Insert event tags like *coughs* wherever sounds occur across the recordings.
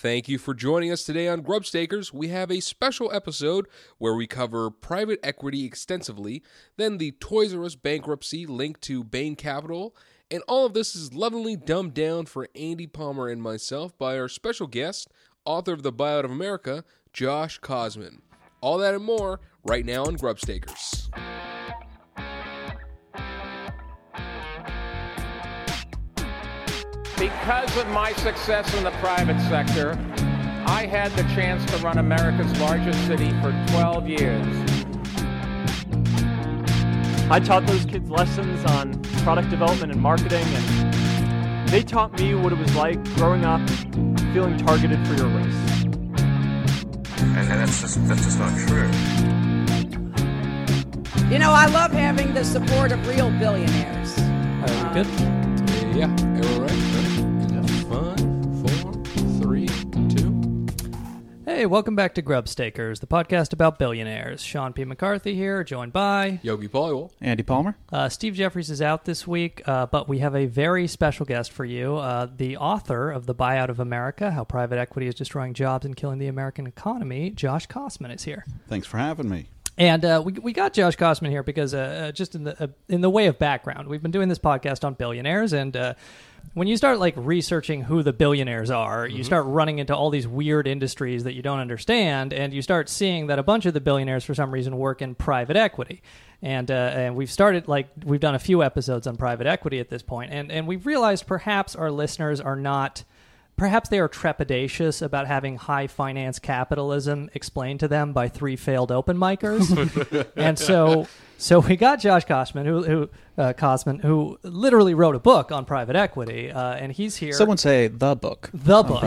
Thank you for joining us today on Grubstakers. We have a special episode where we cover private equity extensively, then the Toys R Us bankruptcy linked to Bain Capital, and all of this is lovingly dumbed down for Andy Palmer and myself by our special guest, author of The Buyout of America, Josh Kosman. All that and more right now on Grubstakers. Because of my success in the private sector, I had the chance to run America's largest city for 12 years. I taught those kids lessons on product development and marketing, and they taught me what it was like growing up feeling targeted for your race. And that's just that's just not true. You know, I love having the support of real billionaires. Are we good? Yeah, everyone right? Hey, welcome back to Grubstakers, the podcast about billionaires. Sean P. McCarthy here, joined by Yogi Polywall. Andy Palmer. uh, Steve Jeffries is out this week, uh, but we have a very special guest for you. Uh, the author of The Buyout of America How Private Equity is Destroying Jobs and Killing the American Economy, Josh Kosman, is here. Thanks for having me. And uh, we, we got Josh Kosman here because uh, uh, just in the uh, in the way of background, we've been doing this podcast on billionaires, and uh, when you start like researching who the billionaires are, you start running into all these weird industries that you don't understand, and you start seeing that a bunch of the billionaires, for some reason, work in private equity. And uh, and we've started like we've done a few episodes on private equity at this point, and and we've realized perhaps our listeners are not perhaps they are trepidatious about having high finance capitalism explained to them by three failed open micers, *laughs* and so so we got Josh Kosman, who who uh, Kosman, who literally wrote a book on private equity, uh, and he's here. Someone say the book. the book.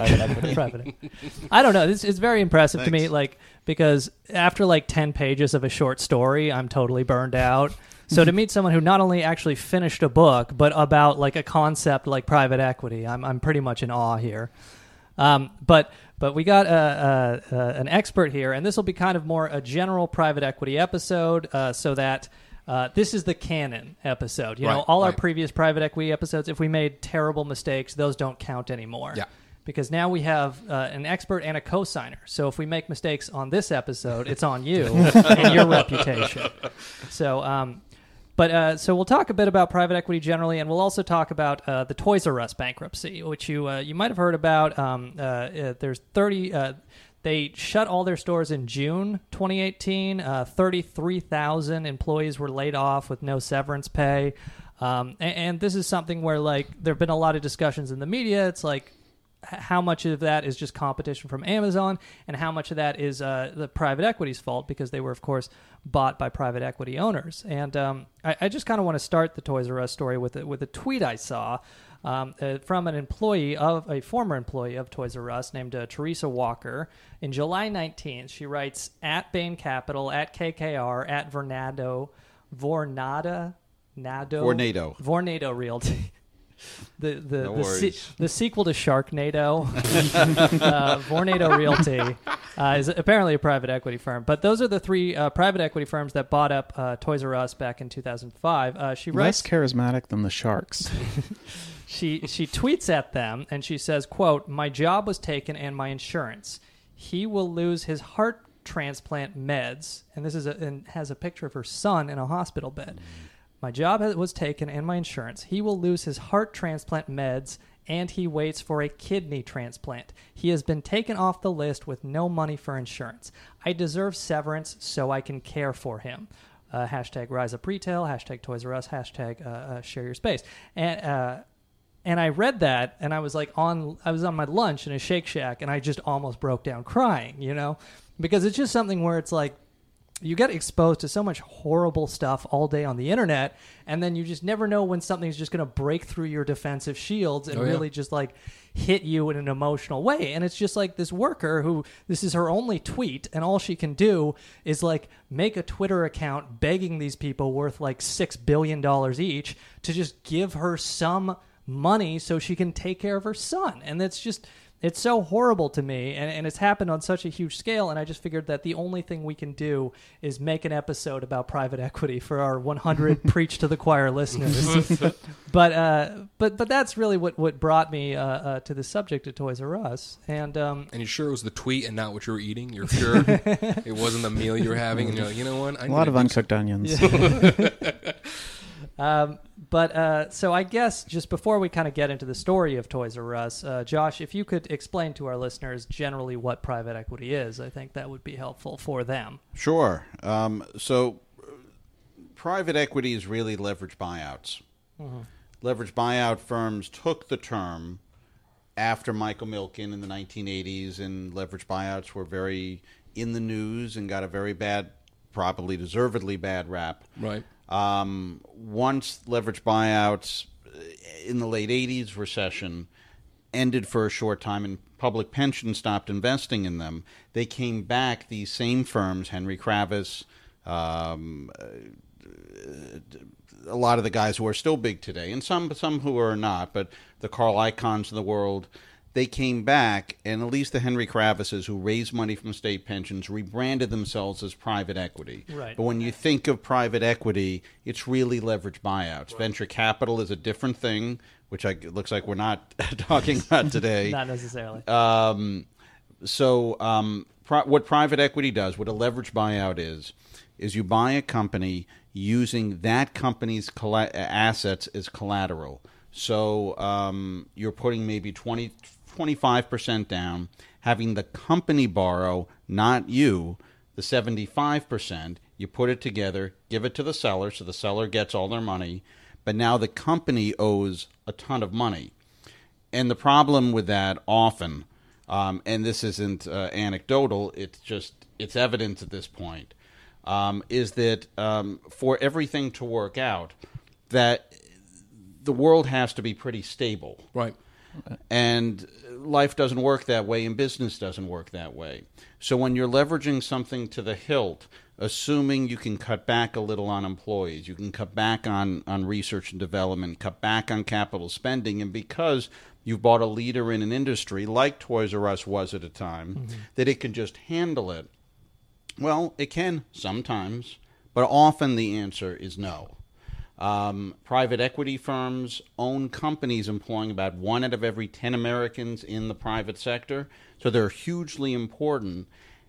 Private. *laughs* I don't know. This is very impressive to me, like because after like ten pages of a short story, I'm totally burned out. So to meet someone who not only actually finished a book, but about like a concept like private equity, I'm I'm pretty much in awe here. Um, but but we got uh, uh, uh, an expert here, and this will be kind of more a general private equity episode, uh, so that. Uh, this is the canon episode. You know, Right, all our previous private equity episodes, if we made terrible mistakes, those don't count anymore Yeah. because now we have uh, an expert and a co-signer. So if we make mistakes on this episode, it's on you *laughs* and your reputation. So, um, but uh, so we'll talk a bit about private equity generally, and we'll also talk about uh, the Toys R Us bankruptcy, which you uh, you might have heard about. Um, uh, uh, there's 30. Uh, they shut all their stores in June 2018. Uh, 33,000 employees were laid off with no severance pay. Um, and, and this is something where like there have been a lot of discussions in the media. It's like how much of that is just competition from Amazon, and how much of that is uh, the private equity's fault because they were, of course, bought by private equity owners. And um, I, I just kind of want to start the Toys R Us story with a, with a tweet I saw um, uh, from an employee of a former employee of Toys R Us named uh, Teresa Walker. In July 19th, she writes at Bain Capital, at KKR, at Vernado, Vornada, Nado, Vornado. Vornado Realty. *laughs* The the No the, se- the sequel to Sharknado, *laughs* uh, Vornado Realty, uh, is apparently a private equity firm. But those are the three uh, private equity firms that bought up uh, Toys R Us back in 2005. Uh, she writes Less charismatic than the Sharks. *laughs* she she tweets at them and she says, "quote My job was taken and my insurance. He will lose his heart transplant meds." And this is a, and has a picture of her son in a hospital bed. My job was taken and my insurance. He will lose his heart transplant meds and he waits for a kidney transplant. He has been taken off the list with no money for insurance. I deserve severance so I can care for him. Uh, hashtag Rise Up Retail, hashtag Toys R Us, hashtag uh, uh, Share Your Space. And uh, and I read that, and I was like on, I was on my lunch in a Shake Shack, and I just almost broke down crying, you know, because it's just something where it's like you get exposed to so much horrible stuff all day on the internet, and then you just never know when something's just going to break through your defensive shields and Oh, yeah. really just like hit you in an emotional way. And it's just like this worker who this is her only tweet, and all she can do is like make a Twitter account begging these people worth like six billion dollars each to just give her some money so she can take care of her son. And that's just it's so horrible to me, and, and it's happened on such a huge scale. And I just figured that the only thing we can do is make an episode about private equity for our 100 *laughs* preach to the choir listeners. *laughs* but uh, but but that's really what what brought me uh, uh, to the subject of Toys R Us. And um, And you're sure it was the tweet and not what you were eating? You're *laughs* sure it wasn't the meal you were having, and you're like, you know what? I A lot of do uncooked onions. Um, but uh, so I guess just before we kind of get into the story of Toys R Us, uh, Josh, if you could explain to our listeners generally what private equity is, I think that would be helpful for them. Sure. Um, so, uh, private equity is really leverage buyouts. Leverage buyout firms took the term after Michael Milken in the 1980s, and leverage buyouts were very in the news and got a very bad, probably deservedly bad rap. Right. Um, once leverage buyouts uh, in the late 80s recession ended for a short time and public pension stopped investing in them, they came back, these same firms, Henry Kravis, um, uh, a lot of the guys who are still big today, and some some who are not, but the Carl Icahns of the world, they came back, and at least the Henry Kravises who raised money from state pensions rebranded themselves as private equity. Right. But when you think of private equity, it's really leverage buyouts. Venture capital is a different thing, which I, it looks like we're not *laughs* talking about today. *laughs* Not necessarily. Um, so, um, pri- what private equity does, what a leverage buyout is, is you buy a company using that company's colla- assets as collateral. So, um, you're putting maybe 20, 25% down, having the company borrow, not you, the 75%. You put it together, give it to the seller, so the seller gets all their money, but now the company owes a ton of money. And the problem with that often, um, and this isn't uh, anecdotal, it's just it's evidence at this point, um, is that um, for everything to work out, that the world has to be pretty stable. Right. And life doesn't work that way, and business doesn't work that way. So when you're leveraging something to the hilt, assuming you can cut back a little on employees, you can cut back on, on research and development, cut back on capital spending, and because you've bought a leader in an industry like Toys R Us was at a time, mm-hmm. that it can just handle it. Well, it can sometimes, but often the answer is no. Um, private equity firms own companies employing about one out of every 10 Americans in the private sector. So they're hugely important.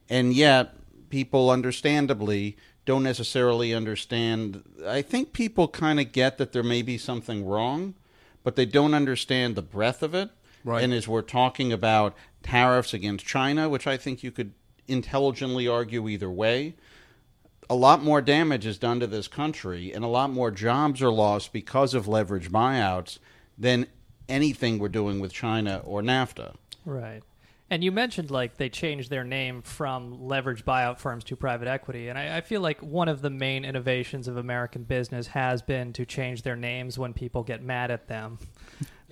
And yet, people understandably don't necessarily understand. I think people kind of get that there may be something wrong, but they don't understand the breadth of it. Right. And as we're talking about tariffs against China, which I think you could intelligently argue either way, a lot more damage is done to this country and a lot more jobs are lost because of leverage buyouts than anything we're doing with China or NAFTA. Right. And you mentioned like they changed their name from leverage buyout firms to private equity. And I, I feel like one of the main innovations of American business has been to change their names when people get mad at them. *laughs*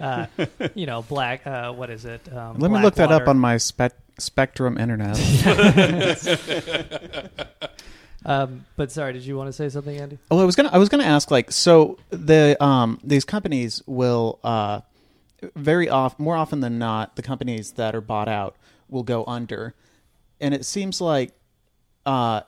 Uh, you know, black, uh, what is it? Um, Let me look that up on my spec- Spectrum internet. *laughs* *laughs* Um, but sorry, did you want to say something, Andy? well, I was gonna I was gonna ask like so the um these companies will uh very off more often than not the companies that are bought out will go under, and it seems like uh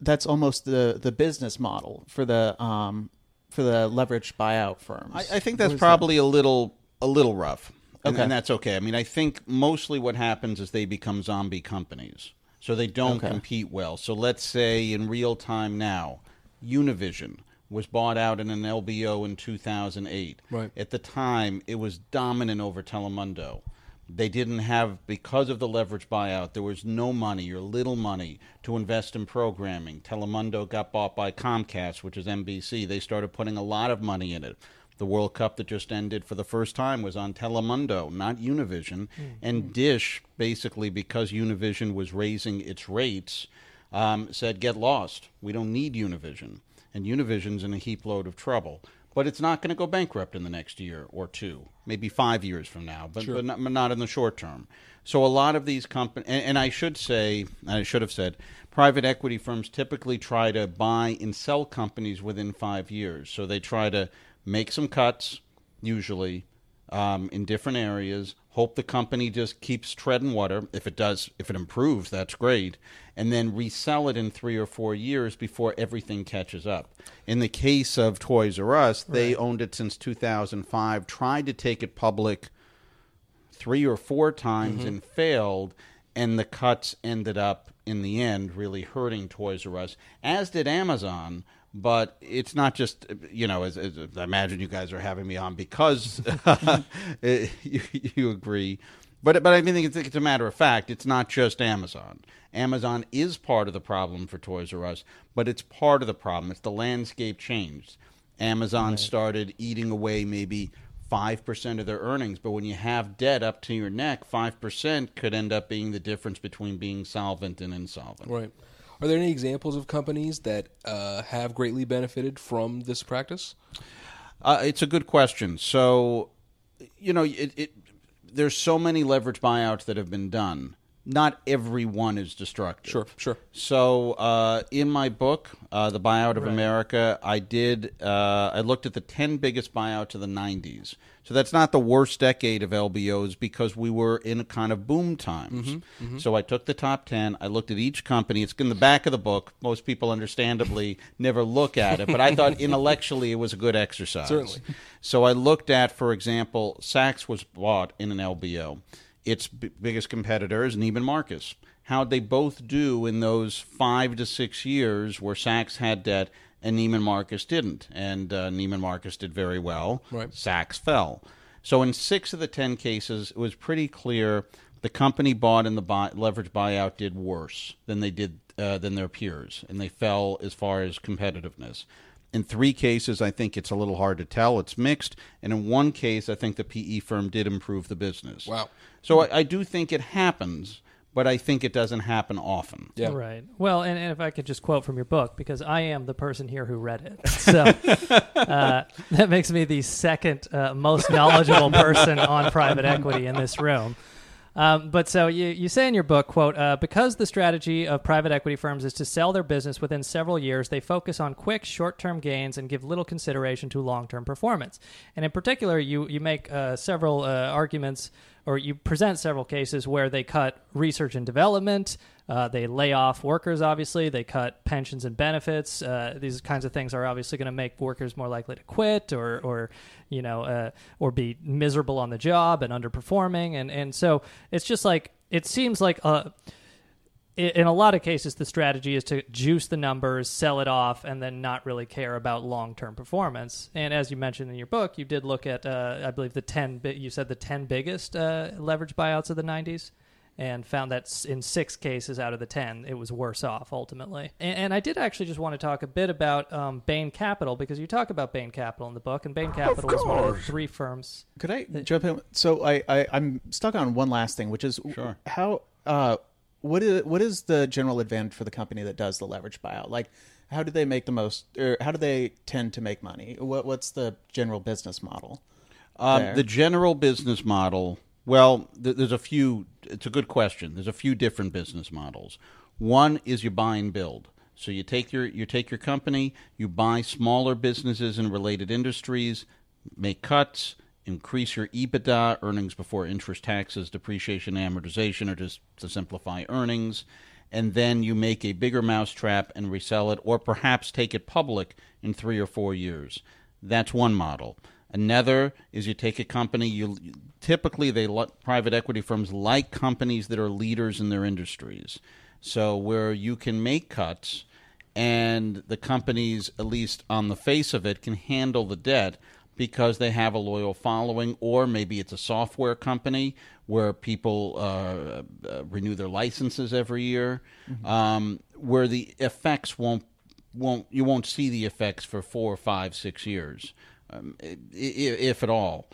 that's almost the the business model for the um for the leverage buyout firms. I, I think that's is probably a little a little rough. And, and that's okay. I mean, I think mostly what happens is they become zombie companies. So they don't Okay. compete well. So let's say in real time now, Univision was bought out in an LBO in 2008. Right. At the time, it was dominant over Telemundo. They didn't have, because of the leverage buyout, there was no money or little money to invest in programming. Telemundo got bought by Comcast, which is NBC. They started putting a lot of money in it. The World Cup that just ended for the first time was on Telemundo, not Univision. And Dish, basically, because Univision was raising its rates, um, said, get lost. We don't need Univision. And Univision's in a heap load of trouble. But it's not going to go bankrupt in the next year or two, maybe five years from now, but, but, not, but not in the short term. So a lot of these companies, and, and I should say, I should have said, private equity firms typically try to buy and sell companies within five years. So they try to make some cuts, usually, um, in different areas. Hope the company just keeps treading water. If it does, if it improves, that's great. And then resell it in three or four years before everything catches up. In the case of Toys R Us, they owned it since 2005, tried to take it public three or four times and failed, and the cuts ended up in the end really hurting Toys R Us, as did Amazon. But it's not just you know as, as I imagine you guys are having me on because *laughs* *laughs* you, you agree. But but I mean it's, it's a matter of fact. It's not just Amazon. Amazon is part of the problem for Toys R Us, but it's part of the problem. It's the landscape changed. Amazon started eating away maybe five percent of their earnings, but when you have debt up to your neck, five percent could end up being the difference between being solvent and insolvent. Right. Are there any examples of companies that uh, have greatly benefited from this practice? Uh, it's a good question. So, you know, it, it there's so many leverage buyouts that have been done. Not everyone is destructive. Sure, sure. So, uh, in my book, uh, "The Buyout of America," I did. Uh, I looked at the ten biggest buyouts of the '90s. So that's not the worst decade of LBOs because we were in a kind of boom times. So I took the top ten. I looked at each company. It's in the back of the book. Most people, understandably, *laughs* never look at it, but I thought intellectually it was a good exercise. Certainly. So I looked at, for example, Saks was bought in an LBO. Its b- biggest competitor is Neiman Marcus. How'd they both do in those five to six years where Saks had debt and Neiman Marcus didn't? And uh, Neiman Marcus did very well. Right. Saks fell. So in six of the ten cases, it was pretty clear the company bought in the buy, leverage buyout did worse than they did uh, than their peers, and they fell as far as competitiveness. In three cases, I think it's a little hard to tell. It's mixed. And in one case, I think the PE firm did improve the business. Wow. So I, I do think it happens, but I think it doesn't happen often. Yeah. Right. Well, and, and if I could just quote from your book, because I am the person here who read it. *laughs* So uh, that makes me the second uh, most knowledgeable person on private equity in this room. Um, but so you, you say in your book, quote, uh, because the strategy of private equity firms is to sell their business within several years, they focus on quick, short-term gains and give little consideration to long-term performance. And in particular, you you make uh, several uh, arguments, or you present several cases where they cut research and development, uh, they lay off workers. Obviously, they cut pensions and benefits. Uh, these kinds of things are obviously going to make workers more likely to quit, or or you know, uh, or be miserable on the job and underperforming. And and so it's just like it seems like uh, i- in a lot of cases the strategy is to juice the numbers, sell it off, and then not really care about long term performance. And as you mentioned in your book, you did look at uh, I believe the ten. Bi- you said the ten biggest uh, leverage buyouts of the '90s and found that in six cases out of the 10, it was worse off ultimately. And, and I did actually just want to talk a bit about um, Bain Capital because you talk about Bain Capital in the book, and Bain Capital is one of the three firms. Could I jump in? So I, I I'm stuck on one last thing, which is Sure. how uh what is what is the general advantage for the company that does the leverage buyout? Like, how do they make the most, or how do they tend to make money? What what's the general business model? Um, the general business model, well, th- there's a few. It's a good question. There's a few different business models. One is you buy and build. So you take your you take your company, you buy smaller businesses in related industries, make cuts, increase your EBITDA, earnings before interest, taxes, depreciation, amortization, or just to simplify earnings, and then you make a bigger mousetrap and resell it, or perhaps take it public in three or four years. That's one model. Another is you take a company. You typically they private equity firms like companies that are leaders in their industries. So where you can make cuts, and the companies, at least on the face of it, can handle the debt because they have a loyal following, or maybe it's a software company where people uh, uh, renew their licenses every year, um, where the effects won't won't you won't see the effects for four, five, six years, um, i- i- if at all.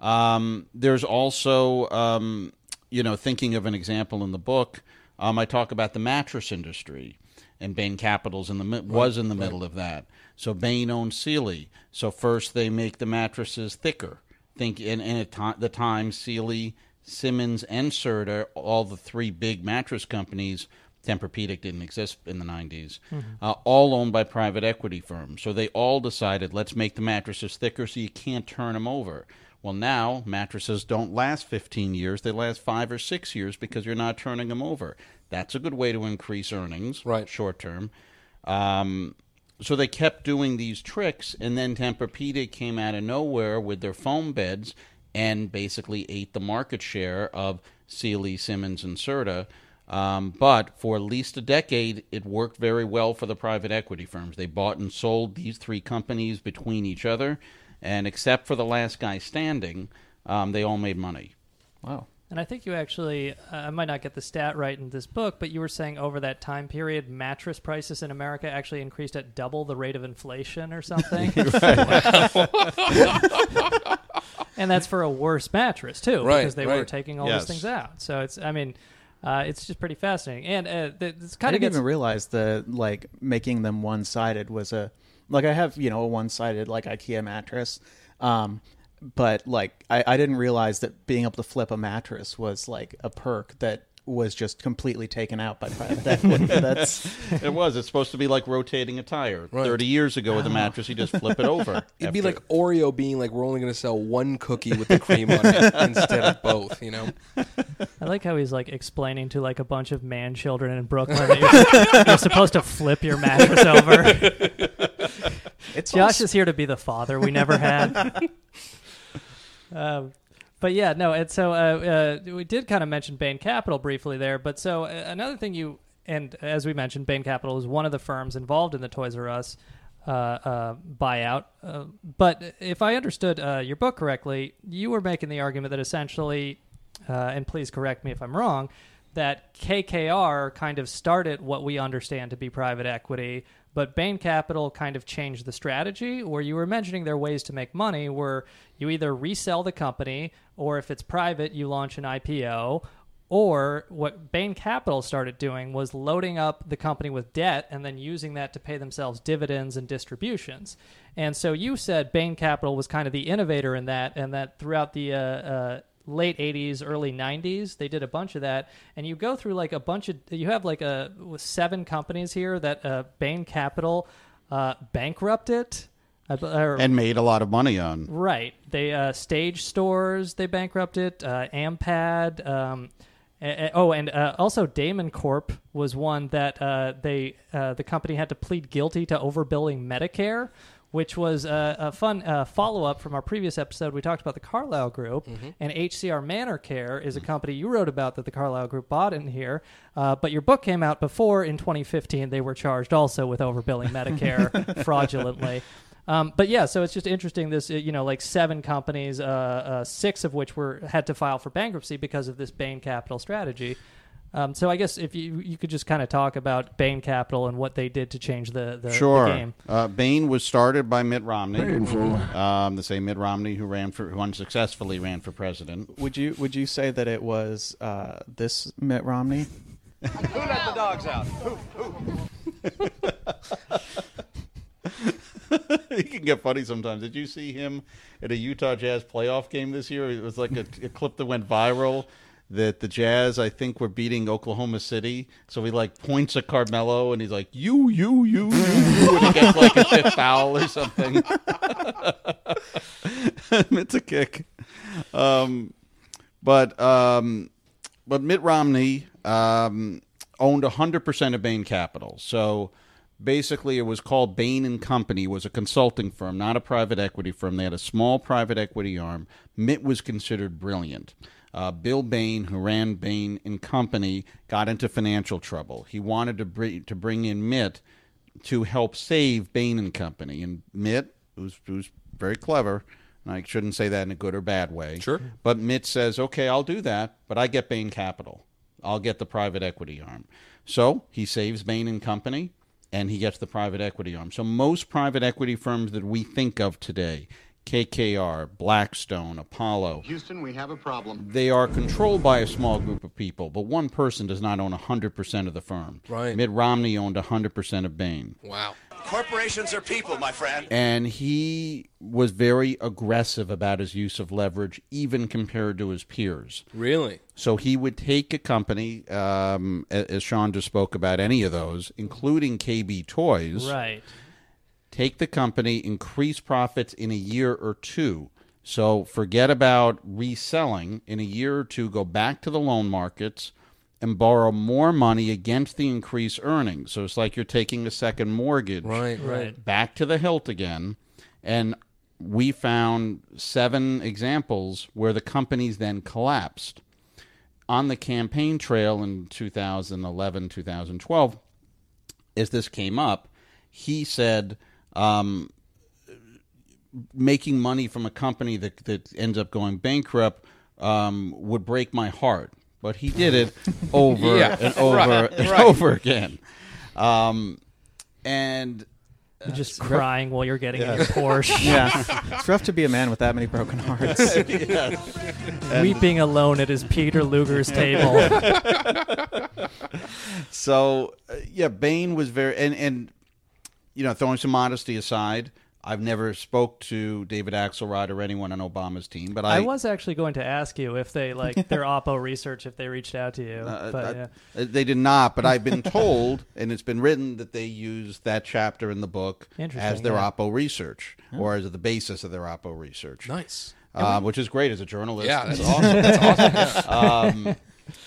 Um, there's also, um, you know, thinking of an example in the book, um, I talk about the mattress industry, and Bain Capital's in the mi- was in the middle of that. So Bain owned Sealy. So first they make the mattresses thicker. Think in, in a ti- the time Sealy, Simmons, and Serta, all the three big mattress companies. Tempur-Pedic didn't exist in the 90s. Uh, all owned by private equity firms. So they all decided, let's make the mattresses thicker so you can't turn them over. Well, now mattresses don't last 15 years; they last five or six years because you're not turning them over. That's a good way to increase earnings, Right. Short term. Um, so they kept doing these tricks, and then Tempur-Pedic came out of nowhere with their foam beds and basically ate the market share of Sealy, Simmons, and Serta. Um, but for at least a decade, it worked very well for the private equity firms. They bought and sold these three companies between each other, and except for the last guy standing, um, they all made money. Wow. And I think you actually, uh, I might not get the stat right in this book, but you were saying over that time period, mattress prices in America actually increased at double the rate of inflation or something. *laughs* and that's for a worse mattress too, Right, because they were taking all Yes. those things out. So it's, I mean, uh, it's just pretty fascinating. And uh, th- it's kind of didn't gets even realize that like making them one sided was a like I have you know a one sided like IKEA mattress, um, but like I, I didn't realize that being able to flip a mattress was like a perk that was just completely taken out by private. *laughs* That's it was. It's supposed to be like rotating a tire. Right. Thirty years ago, with a mattress, you just flip it over. *laughs* It'd be like Oreo being like, we're only going to sell one cookie with the cream on it *laughs* instead of both, you know? I like how he's like explaining to like a bunch of man children in Brooklyn that you're, you're supposed to flip your mattress over. it's Josh is here to be the father we never had. Um, but yeah, no, and so uh, uh, we did kind of mention Bain Capital briefly there. But so uh, another thing you and as we mentioned, Bain Capital is one of the firms involved in the Toys R Us uh, uh, buyout. Uh, but if I understood your book correctly, you were making the argument that essentially, and please correct me if I'm wrong, that KKR kind of started what we understand to be private equity, but Bain Capital kind of changed the strategy. Where you were mentioning there are ways to make money, where you either resell the company, or if it's private, you launch an IPO. Or what Bain Capital started doing was loading up the company with debt and then using that to pay themselves dividends and distributions. And so you said Bain Capital was kind of the innovator in that, and that throughout the uh, uh, late 80s early 90s they did a bunch of that and you go through like a bunch of you have like a seven companies here that uh, bain capital uh, bankrupted or- and made a lot of money on. Right. They uh, stage stores. They bankrupted. Uh, Ampad. Um, oh, and uh, also Damon Corp was one that uh, they uh, the company had to plead guilty to overbilling Medicare, which was a, a fun uh, follow up from our previous episode. We talked about the Carlyle Group, and HCR Manor Care is a company you wrote about that the Carlyle Group bought in here. Uh, but your book came out before in 2015. They were charged also with overbilling Medicare *laughs* fraudulently. Um, but yeah, so it's just interesting. This, you know, like seven companies, uh, uh, six of which were had to file for bankruptcy because of this Bain Capital strategy. Um, so I guess if you you could just kind of talk about Bain Capital and what they did to change the the, the Sure. game. Uh, Bain was started by Mitt Romney, um, the same Mitt Romney who ran for, who unsuccessfully ran for president. would you would you say that it was uh, this Mitt Romney? Who let the dogs out? Who, who? *laughs* he can get funny sometimes. Did you see him at a Utah Jazz playoff game this year? It was like a, a clip that went viral that the Jazz, I think, were beating Oklahoma City. So he like points at Carmelo and he's like, "You, you, you, you," you," and he gets like a *laughs* fifth foul or something. *laughs* it's a kick. Um, but um, but Mitt Romney um, owned 100% of Bain Capital. So basically, it was called Bain and Company. Was a consulting firm, not a private equity firm. They had a small private equity arm. Mitt was considered brilliant. Uh, Bill Bain, who ran Bain and Company, got into financial trouble. He wanted to bring to bring in Mitt to help save Bain and Company. And Mitt, who's who's very clever, and I shouldn't say that in a good or bad way. Sure. But Mitt says, "Okay, I'll do that, but I get Bain Capital. I'll get the private equity arm." So he saves Bain and Company, and he gets the private equity arm. So most private equity firms that we think of today, KKR, Blackstone, Apollo, Houston, we have a problem. they are controlled by a small group of people, but one person does not own 100% of the firm. Right. Mitt Romney owned 100% of Bain. Wow. Corporations are people, my friend. And he was very aggressive about his use of leverage, even compared to his peers. Really? So he would take a company, um, as Sean just spoke about, any of those, including KB Toys, Right. Take the company, increase profits in a year or two. So forget about reselling. In a year or two, go back to the loan markets and borrow more money against the increased earnings. So it's like you're taking a second mortgage Right. Right. back to the hilt again. And we found seven examples where the companies then collapsed. On the campaign trail in 2011, 2012, as this came up, he said, um, making money from a company that, that ends up going bankrupt um, would break my heart. But he did it *laughs* over Yeah, and *laughs* over right, and right. over again. Um, and You're just crying while you're getting in your Porsche, *laughs* Yeah, it's rough to be a man with that many broken hearts. weeping alone at his Peter Luger's table. So uh, yeah, Bain was very and and you know throwing some modesty aside, I've never spoke to David Axelrod or anyone on Obama's team, but I, I was actually going to ask you if they like their *laughs* Oppo research if they reached out to you, uh, but I- yeah. uh, they did not. But I've been *laughs* told, and it's been written that they use that chapter in the book as their yeah. Oppo research or as the basis of their Oppo research. Nice. uh, which is great as a journalist. Yeah, that's *laughs* awesome. That's awesome. Yeah. um,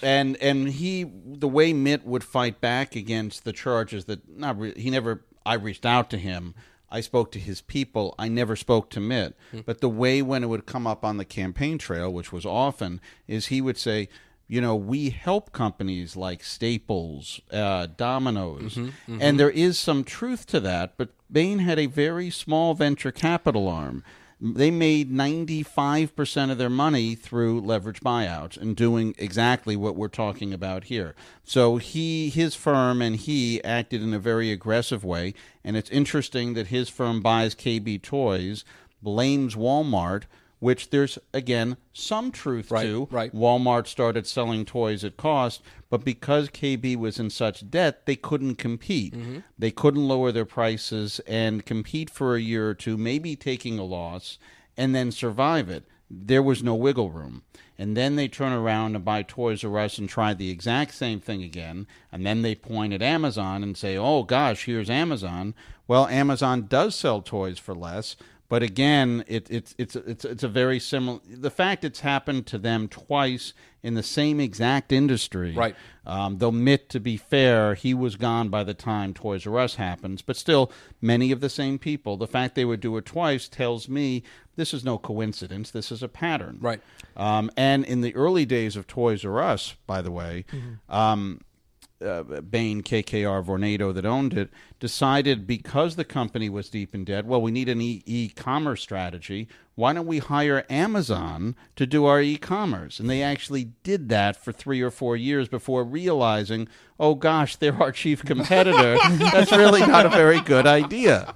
and and he the way Mitt would fight back against the charges that not re- he never I reached out to him. I spoke to his people. I never spoke to Mitt. Hmm. But the way when it would come up on the campaign trail which was often is he would say you know we help companies like Staples uh, Domino's. Mm-hmm, mm-hmm. And there is some truth to that but Bain had a very small venture capital arm they made 95% of their money through leverage buyouts and doing exactly what we're talking about here. So he his firm and he acted in a very aggressive way and it's interesting that his firm buys KB Toys, blames Walmart, which there's again some truth Right, to. right. Walmart started selling toys at cost, but because KB was in such debt, they couldn't compete. Mm-hmm. They couldn't lower their prices and compete for a year or two, maybe taking a loss, and then survive it. There was no wiggle room. And then they turn around and buy Toys R Us and try the exact same thing again. And then they point at Amazon and say, oh gosh, here's Amazon. Well, Amazon does sell toys for less, but again, it, it's it's it's it's a very similar. The fact it's happened to them twice in the same exact industry, Right. Um, though Mitt, to be fair, he was gone by the time Toys R Us happens, but still, many of the same people. The fact they would do it twice tells me this is no coincidence. This is a pattern, Right. Um, and in the early days of Toys R Us, by the way, um, uh, Bain, KKR, Vornado that owned it, decided because the company was deep in debt, well, we need an e- e-commerce strategy. Why don't we hire Amazon to do our e-commerce? And they actually did that for three or four years before realizing, oh gosh, they're our chief competitor. *laughs* That's really not a very good idea.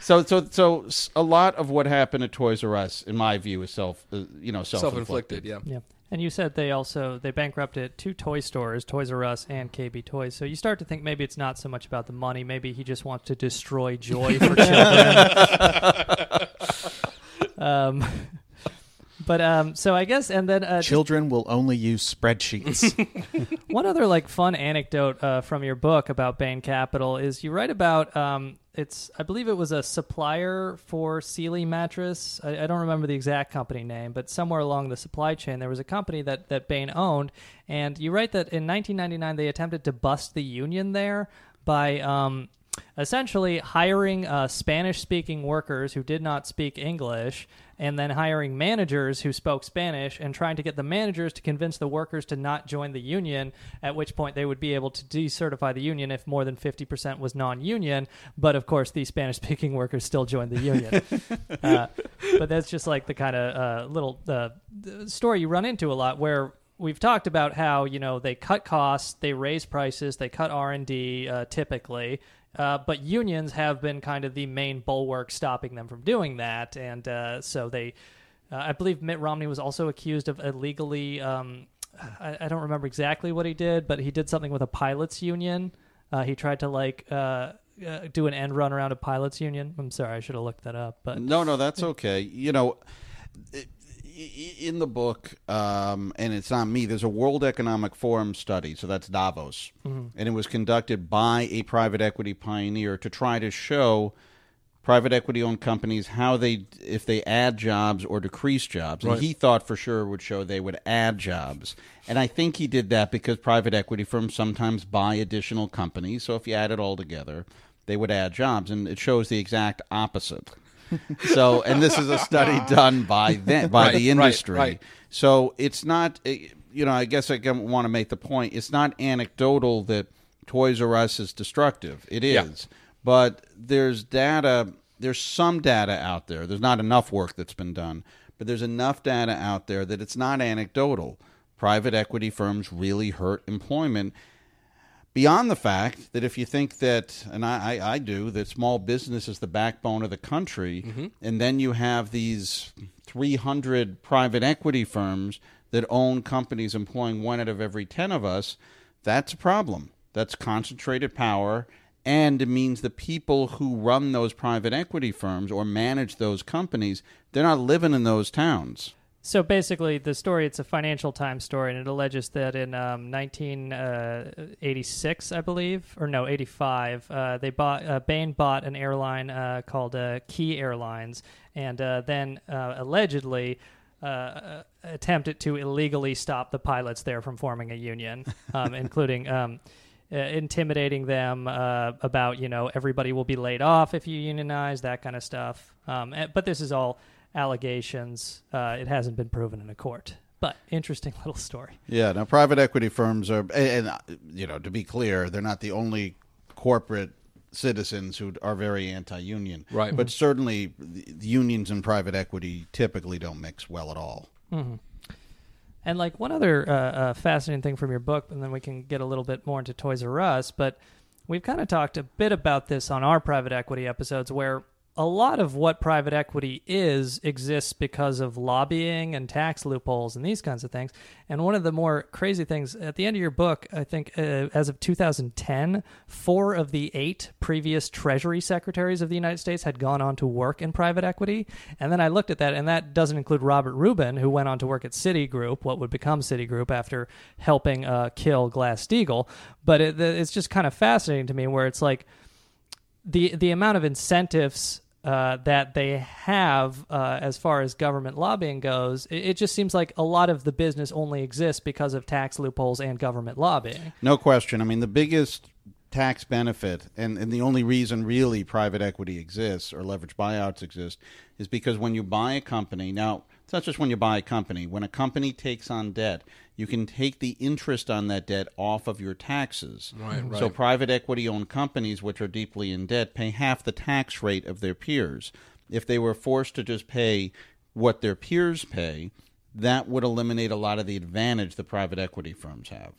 So, so, so s- a lot of what happened at Toys R Us, in my view, is self, uh, you know, Self-inflicted. Yeah. Yeah. And you said they also they bankrupted two toy stores, Toys R Us and KB Toys. So you start to think maybe it's not so much about the money. Maybe he just wants to destroy joy for *laughs* children. um, but um, so I guess, and then uh, just Children will only use spreadsheets. *laughs* one other like fun anecdote uh, from your book about Bain Capital is you write about um, it's I believe it was a supplier for Sealy mattress. I, I don't remember the exact company name, but somewhere along the supply chain there was a company that that Bain owned, and you write that in 1999 they attempted to bust the union there by um, essentially hiring uh, Spanish speaking workers who did not speak English and then hiring managers who spoke Spanish and trying to get the managers to convince the workers to not join the union, at which point they would be able to decertify the union if more than 50% was non union. But of course, the Spanish speaking *laughs* workers still joined the union. *laughs* uh, but that's just like the kind of uh, little uh, story you run into a lot where we've talked about how you know they cut costs, they raise prices, they cut R and D uh, typically, uh, but unions have been kind of the main bulwark stopping them from doing that, and uh, so they, uh, I believe Mitt Romney was also accused of illegally. Um, I, I don't remember exactly what he did, but he did something with a pilots union. Uh, he tried to like. Uh, do an end run around a pilots union. I'm sorry, I should have looked that up. But No, no, that's okay. You know, i- i- in the book, um, and it's not me. There's a World Economic Forum study, so that's Davos, and it was conducted by a private equity pioneer to try to show private equity owned companies how they if they add jobs or decrease jobs. And he thought for sure would show they would add jobs. And I think he did that because private equity firms sometimes buy additional companies. So if you add it all together, they would add jobs. And it shows the exact opposite. *laughs* so, and this is a study *laughs* done by them, by Right, the industry. right. So it's not, eh, you know, I guess I want to make the point. It's not anecdotal that Toys R Us is destructive. It is, Yeah. but there's data. There's some data out there. There's not enough work that's been done, but there's enough data out there that it's not anecdotal. Private equity firms really hurt employment. Beyond the fact that if you think that, and I, I, I do, that small business is the backbone of the country, mm-hmm. and then you have these 300 private equity firms that own companies employing one out of every 10 of us, that's a problem. That's concentrated power, and it means the people who run those private equity firms or manage those companies, they're not living in those towns. So basically, the story, it's a Financial Times story, and it alleges that in um, 1986, I believe, or no, 85, uh, they bought, uh, Bain bought an airline uh, called uh, Key Airlines, and uh, then uh, allegedly uh, uh, attempted to illegally stop the pilots there from forming a union, *laughs* um, including. Um, uh, intimidating them uh, about you know everybody will be laid off if you unionize that kind of stuff. Um, eh, but this is all allegations. Uh, it hasn't been proven in a court. But interesting *laughs* little story. Yeah, now private equity firms are, and, and uh, you know, to be clear, they're not the only corporate citizens who are very anti-union. Right. But certainly, the the unions and private equity typically don't mix well at all. And like one other uh, uh, fascinating thing from your book, and then we can get a little bit more into Toys R Us, but we've kind of talked a bit about this on our private equity episodes where a lot of what private equity is exists because of lobbying and tax loopholes and these kinds of things. And one of the more crazy things at the end of your book, I think uh, as of 2010, four of the eight previous Treasury secretaries of the United States had gone on to work in private equity. And then I looked at that, and that doesn't include Robert Rubin, who went on to work at Citigroup, what would become Citigroup after helping uh, kill Glass Steagall. But it, it's just kind of fascinating to me where it's like, the the amount of incentives uh, that they have uh, as far as government lobbying goes, it, it just seems like a lot of the business only exists because of tax loopholes and government lobbying. No question. I mean, the biggest tax benefit, and, and the only reason really private equity exists or leverage buyouts exist, is because when you buy a company, now, it's not just when you buy a company, when a company takes on debt, you can take the interest on that debt off of your taxes. Right, right. So private equity owned companies, which are deeply in debt, pay half the tax rate of their peers. If they were forced to just pay what their peers pay, that would eliminate a lot of the advantage the private equity firms have.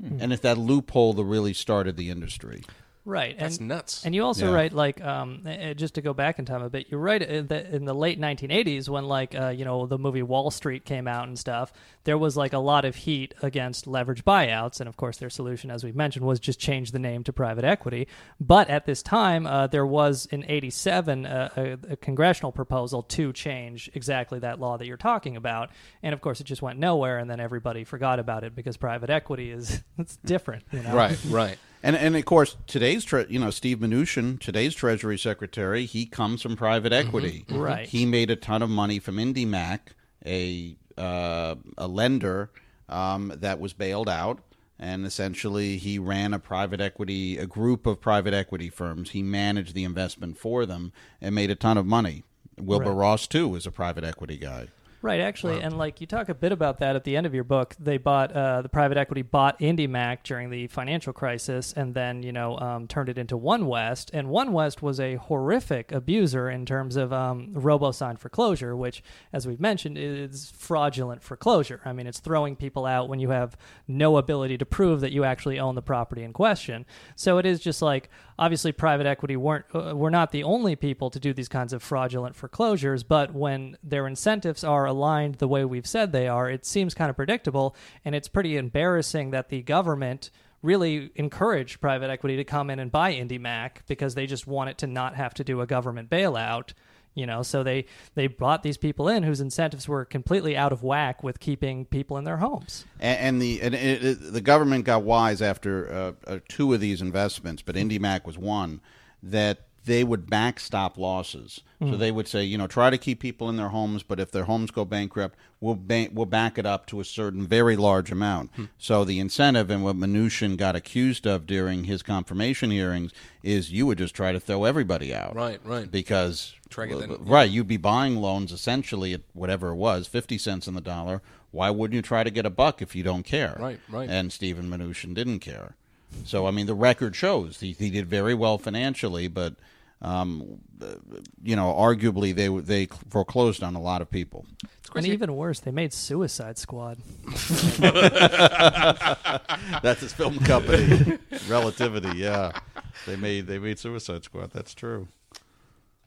Hmm. And it's that loophole that really started the industry. Right. That's and, nuts. And you also Yeah. write like um, uh, just to go back in time a bit. You write in the, in the late 1980s when like uh, you know the movie Wall Street came out and stuff. There was like a lot of heat against leverage buyouts, and of course their solution, as we mentioned, was just change the name to private equity. But at this time, uh, there was in '87 uh, a, a congressional proposal to change exactly that law that you're talking about, and of course it just went nowhere, and then everybody forgot about it because private equity is *laughs* it's different, you know? Right, right. And and of course today's tre- you know Steve Mnuchin, today's Treasury Secretary, he comes from private equity. Right. He made a ton of money from IndyMac, a uh, a lender um, that was bailed out, and essentially he ran a private equity, a group of private equity firms. He managed the investment for them and made a ton of money. Wilbur Right. Ross too was a private equity guy. Right, actually, and like you talk a bit about that at the end of your book. They bought uh, the private equity bought IndyMac during the financial crisis, and then you know um, turned it into One West. And One West was a horrific abuser in terms of um, robo-signed foreclosure, which, as we've mentioned, is fraudulent foreclosure. I mean, it's throwing people out when you have no ability to prove that you actually own the property in question. So it is just like obviously private equity weren't uh, were not the only people to do these kinds of fraudulent foreclosures, but when their incentives are aligned the way we've said they are, it seems kind of predictable, and it's pretty embarrassing that the government really encouraged private equity to come in and buy IndyMac because they just want it to not have to do a government bailout. You know, so they they brought these people in whose incentives were completely out of whack with keeping people in their homes. And, and the and it, it, the government got wise after uh, uh, two of these investments, but IndyMac was one that they would backstop losses. So Mhm. they would say, you know, try to keep people in their homes, but if their homes go bankrupt, we'll ba- we'll back it up to a certain very large amount. So the incentive and what Mnuchin got accused of during his confirmation hearings is you would just try to throw everybody out. Right, right. Because Try to get right, you'd be buying loans essentially at whatever it was, 50 cents in the dollar. Why wouldn't you try to get a buck if you don't care? Right, right. And Stephen Mnuchin didn't care. So I mean, the record shows he, he did very well financially, but um, you know, arguably they they foreclosed on a lot of people. And even worse, they made Suicide Squad. *laughs* That's his film company, *laughs* Relativity. Yeah, they made they made Suicide Squad. That's true.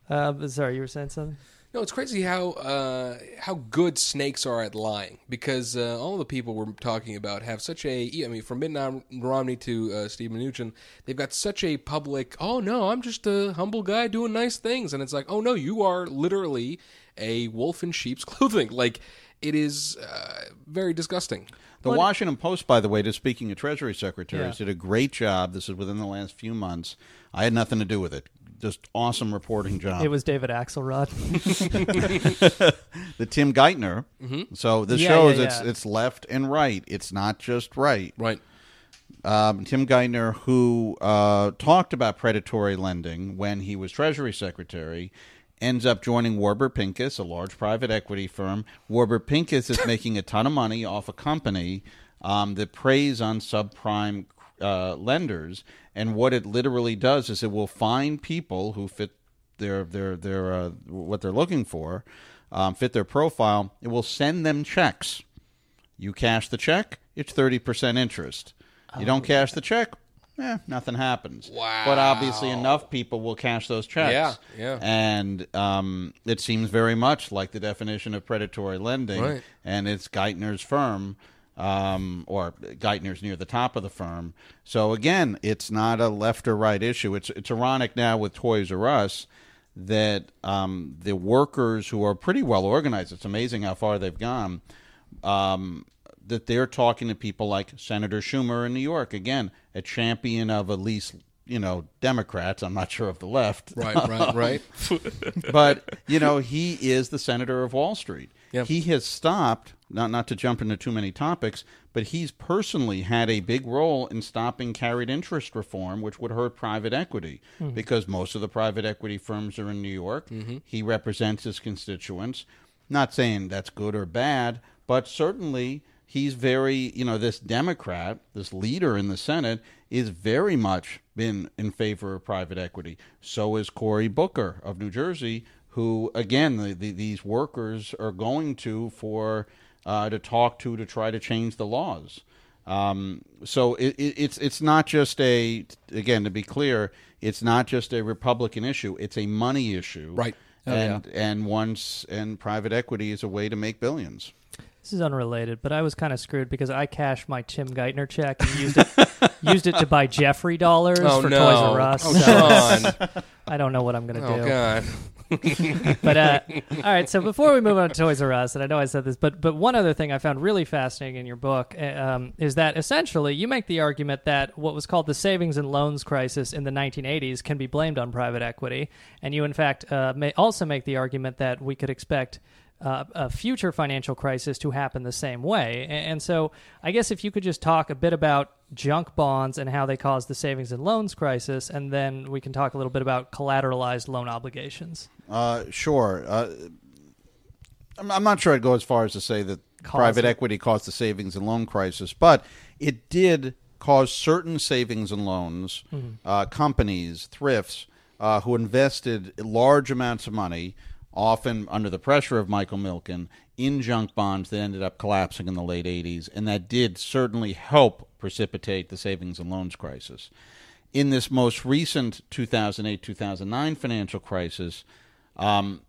Uh, sorry, you were saying something? No, it's crazy how uh, how good snakes are at lying because uh, all the people we're talking about have such a I mean from Mitt Romney to uh, Steve Mnuchin, they've got such a public. Oh no, I'm just a humble guy doing nice things, and it's like, oh no, you are literally a wolf in sheep's *laughs* clothing. Like it is uh, very disgusting. The Washington Post, by the way, just speaking of Treasury secretaries, Yeah. did a great job. This is within the last few months. I had nothing to do with it. Just awesome reporting job. It was David Axelrod. *laughs* the Tim Geithner. Mhm. So this Yeah, shows yeah, it's yeah. it's left and right. It's not just right. Right. Um, Tim Geithner, who uh, talked about predatory lending when he was Treasury Secretary, ends up joining Warburg Pincus, a large private equity firm. Warburg Pincus is *laughs* making a ton of money off a company um, that preys on subprime uh, lenders, and what it literally does is it will find people who fit their their their uh, what they're looking for, um, fit their profile. It will send them checks. You cash the check, it's thirty percent interest. You don't cash the check, eh, nothing happens. Wow. But obviously, enough people will cash those checks. Yeah, yeah. And um, it seems very much like the definition of predatory lending, Right. and it's Geithner's firm. Um, or Geithner's near the top of the firm. So again, it's not a left or right issue. It's it's ironic now with Toys R Us that um, the workers who are pretty well organized. It's amazing how far they've gone. Um, that they're talking to people like Senator Schumer in New York. Again, a champion of at least you know Democrats. I'm not sure of the left. Right, right, right. *laughs* but you know he is the senator of Wall Street. Yep. He has stopped. Not not to jump into too many topics, but he's personally had a big role in stopping carried interest reform, which would hurt private equity Mhm. because most of the private equity firms are in New York. Mhm. He represents his constituents. Not saying that's good or bad, but certainly he's very, you know, this Democrat, this leader in the Senate, is very much been in favor of private equity. So is Cory Booker of New Jersey, who, again, the, the, these workers are going to for uh, to talk to to try to change the laws. Um, so it, it, it's it's not just a again to be clear, it's not just a Republican issue; it's a money issue, Right. Oh, and and once and private equity is a way to make billions. This is unrelated, but I was kind of screwed because I cashed my Tim Geithner check and used it *laughs* used it to buy Geoffrey dollars Oh, for no. Toys R Us. Oh, so *laughs* I don't know what I'm going to Oh, do. God. *laughs* but uh, all right, so before we move on to Toys R Us, and I know I said this, but but one other thing I found really fascinating in your book uh, um, is that essentially you make the argument that what was called the savings and loans crisis in the 1980s can be blamed on private equity, and you in fact uh, may also make the argument that we could expect uh, a future financial crisis to happen the same way. And, so, I guess if you could just talk a bit about junk bonds and how they caused the savings and loans crisis, and then we can talk a little bit about collateralized loan obligations. Uh, sure. Uh, I'm, I'm not sure I'd go as far as to say that private it. equity caused the savings and loan crisis, but it did cause certain savings and loans Mhm. uh, companies, thrifts, uh, who invested large amounts of money, often under the pressure of Michael Milken, in junk bonds that ended up collapsing in the late 80s, and that did certainly help precipitate the savings and loans crisis. In this most recent 2008 2009 financial crisis, um,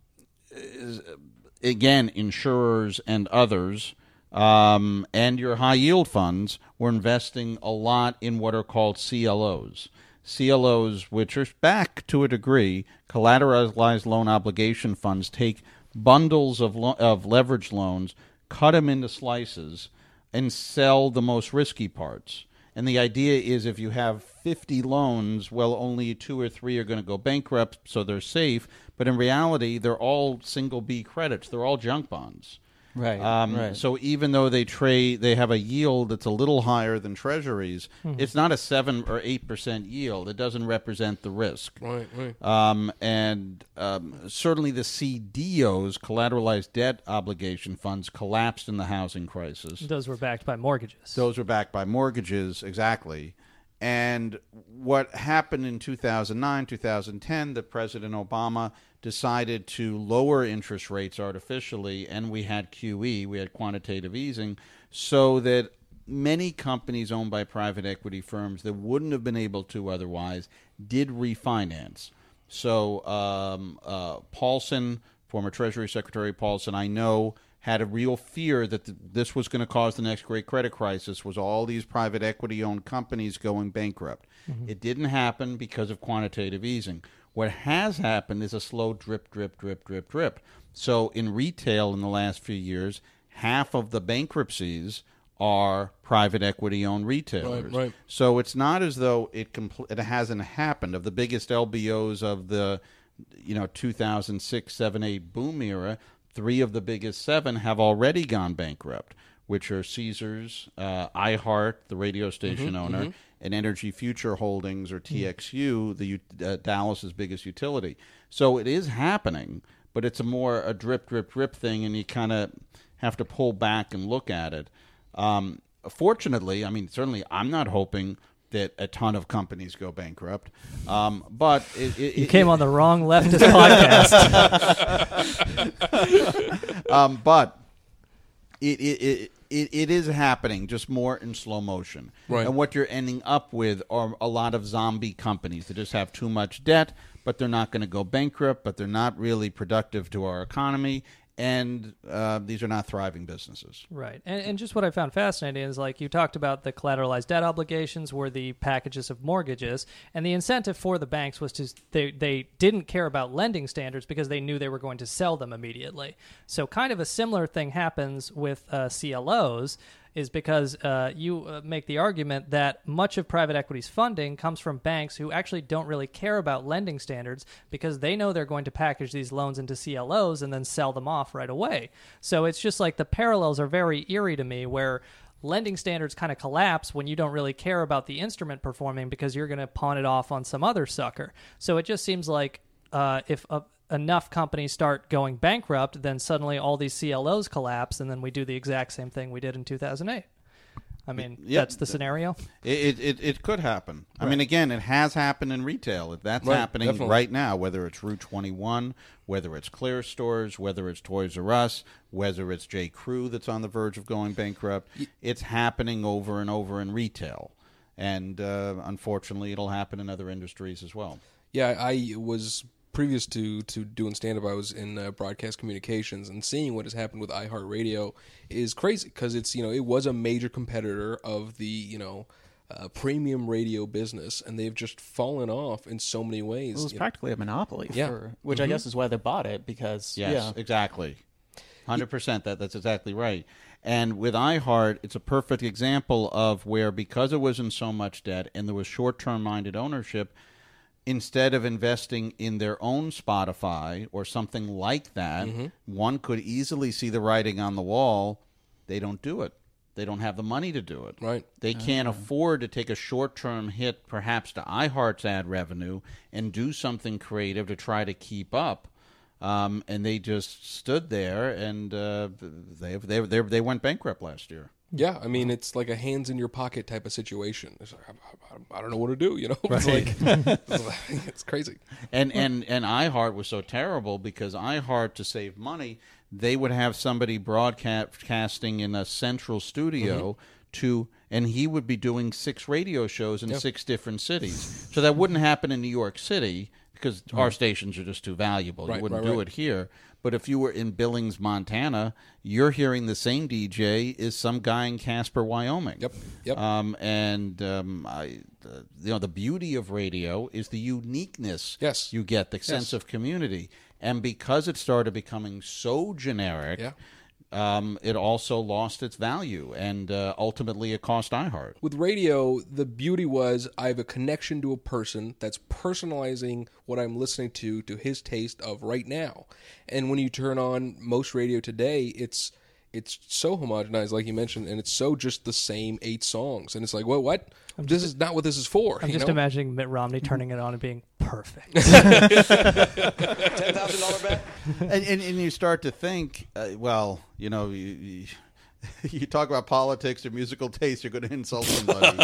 again, insurers and others um, and your high yield funds were investing a lot in what are called CLOs. CLOs, which are back to a degree, collateralized loan obligation funds, take bundles of, lo- of leverage loans, cut them into slices, and sell the most risky parts. And the idea is if you have 50 loans, well, only two or three are going to go bankrupt, so they're safe. But in reality, they're all single B credits. They're all junk bonds. Right, Um, right. So even though they trade, they have a yield that's a little higher than Treasuries. It's not a seven or eight percent yield. It doesn't represent the risk. Right, right. Um, and um, certainly the CDOs, collateralized debt obligation funds, collapsed in the housing crisis. Those were backed by mortgages. Those were backed by mortgages, exactly. And what happened in 2009, 2010, that President Obama decided to lower interest rates artificially, and we had QE, we had quantitative easing, so that many companies owned by private equity firms that wouldn't have been able to otherwise did refinance. So um, uh, Paulson, former Treasury Secretary Paulson, I know had a real fear that th- this was going to cause the next great credit crisis was all these private equity owned companies going bankrupt. Mm-hmm. It didn't happen because of quantitative easing. What has happened is a slow drip, drip, drip, drip, drip. So in retail in the last few years, half of the bankruptcies are private equity owned retailers. right. So it's not as though it compl- it hasn't happened. Of the biggest LBOs of the you know 2006, 7, 8 boom era, three of the biggest seven have already gone bankrupt, which are Caesars, uh, iHeart, the radio station owner, and Energy Future Holdings or TXU, the uh, Dallas's biggest utility. So it is happening, but it's a more a drip, drip, drip thing, and you kind of have to pull back and look at it. Um, fortunately, I mean, certainly, I'm not hoping that a ton of companies go bankrupt, um, but it, it, you it- came on the wrong leftist podcast. *laughs* um, but it, it, it, it, it is happening just more in slow motion. Right. And what you're ending up with are a lot of zombie companies that just have too much debt, but they're not going to go bankrupt, but they're not really productive to our economy. And uh, these are not thriving businesses. Right. And, and just what I found fascinating is like you talked about the collateralized debt obligations were the packages of mortgages, and the incentive for the banks was to they they didn't care about lending standards because they knew they were going to sell them immediately. So kind of a similar thing happens with uh, CLOs. Is because uh, you uh, make the argument that much of private equity's funding comes from banks who actually don't really care about lending standards because they know they're going to package these loans into CLOs and then sell them off right away. So it's just like the parallels are very eerie to me where lending standards kind of collapse when you don't really care about the instrument performing because you're going to pawn it off on some other sucker. So it just seems like uh, if uh, enough companies start going bankrupt, then suddenly all these CLOs collapse, and then we do the exact same thing we did in 2008. I mean, Yeah, that's the scenario. It, it, it, it could happen. I mean, again, it has happened in retail. That's Right, happening definitely. right now, whether it's Rue21, whether it's Claire's Stores, whether it's Toys R Us, whether it's J. Crew that's on the verge of going bankrupt. It's happening over and over in retail. And uh, unfortunately, it'll happen in other industries as well. Yeah, I was previous to to doing stand up. I was in uh, broadcast communications, and seeing what has happened with iHeartRadio is crazy because it's you know it was a major competitor of the you know. Uh, premium radio business, and they've just fallen off in so many ways. It was you know. practically a monopoly, Yeah. for, which I guess is why they bought it because Yes, yeah, exactly. Hundred percent. That that's exactly right. And with iHeart, it's a perfect example of where because it was in so much debt and there was short-term minded ownership, instead of investing in their own Spotify or something like that, one could easily see the writing on the wall. They don't do it. They don't have the money to do it. Right. They can't afford to take a short term hit, perhaps to iHeart's ad revenue, and do something creative to try to keep up. Um, and they just stood there, and uh, they, they they they went bankrupt last year. Yeah, I mean it's like a hands in your pocket type of situation. It's like, I, I- I don't know what to do. You know, *laughs* it's like it's, *laughs* like- it's crazy. And and and iHeart was so terrible because iHeart to save money, they would have somebody broadcasting in a central studio mm-hmm. to and he would be doing six radio shows in six different cities. So that wouldn't happen in New York City because mm-hmm. our stations are just too valuable. Right, you wouldn't right, do right. it here. But if you were in Billings, Montana, you're hearing the same DJ as some guy in Casper, Wyoming. Yep, yep. Um, and um, I, uh, you know, the beauty of radio is the uniqueness. Yes. you get the sense of community, and because it started becoming so generic, Yeah. Um, it also lost its value, and uh, ultimately it cost iHeart. With radio, the beauty was I have a connection to a person that's personalizing what I'm listening to to his taste of right now. And when you turn on most radio today, it's it's so homogenized, like you mentioned, and it's so just the same eight songs. And it's like, well, what? This is not what this is for. I'm you just know? imagining Mitt Romney turning it on and being perfect. *laughs* *laughs* Ten thousand dollar bet. and, and, and you start to think, uh, well, you know, you, you, *laughs* you talk about politics or musical taste, you're going to insult *laughs* somebody.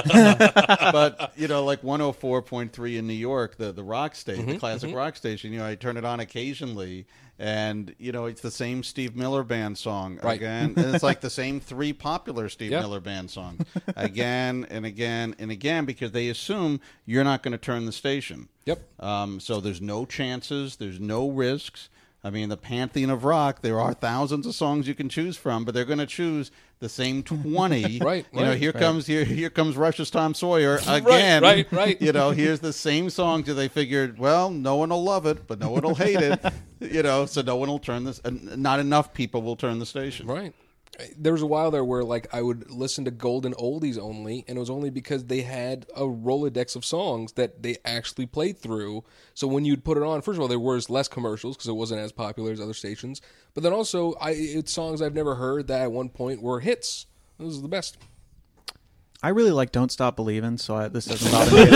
but you know, like 104.3 in New York, the the rock station, the classic rock station. You know, I turn it on occasionally, and you know, it's the same Steve Miller Band song Right. again, and it's like the same three popular Steve Yep. Miller Band songs again and again and again because they assume you're not going to turn the station. Yep. Um, so there's no chances, there's no risks. I mean, the pantheon of rock, there are thousands of songs you can choose from, but they're going to choose the same 20. *laughs* Right, You know, right, here right. comes here here comes Rush's Tom Sawyer *laughs* again. right, right. You know, here's the same song. Do they figured, well, no one will love it, but no one will hate it. *laughs* You know, so no one will turn this. And not enough people will turn the station. Right. There was a while there where like I would listen to golden oldies only, and it was only because they had a rolodex of songs that they actually played through. So when you'd put it on, first of all, there was less commercials because it wasn't as popular as other stations. But then also, I it's songs I've never heard that at one point were hits. Those are the best. I really like "Don't Stop Believing," so I, this doesn't bother *laughs* me.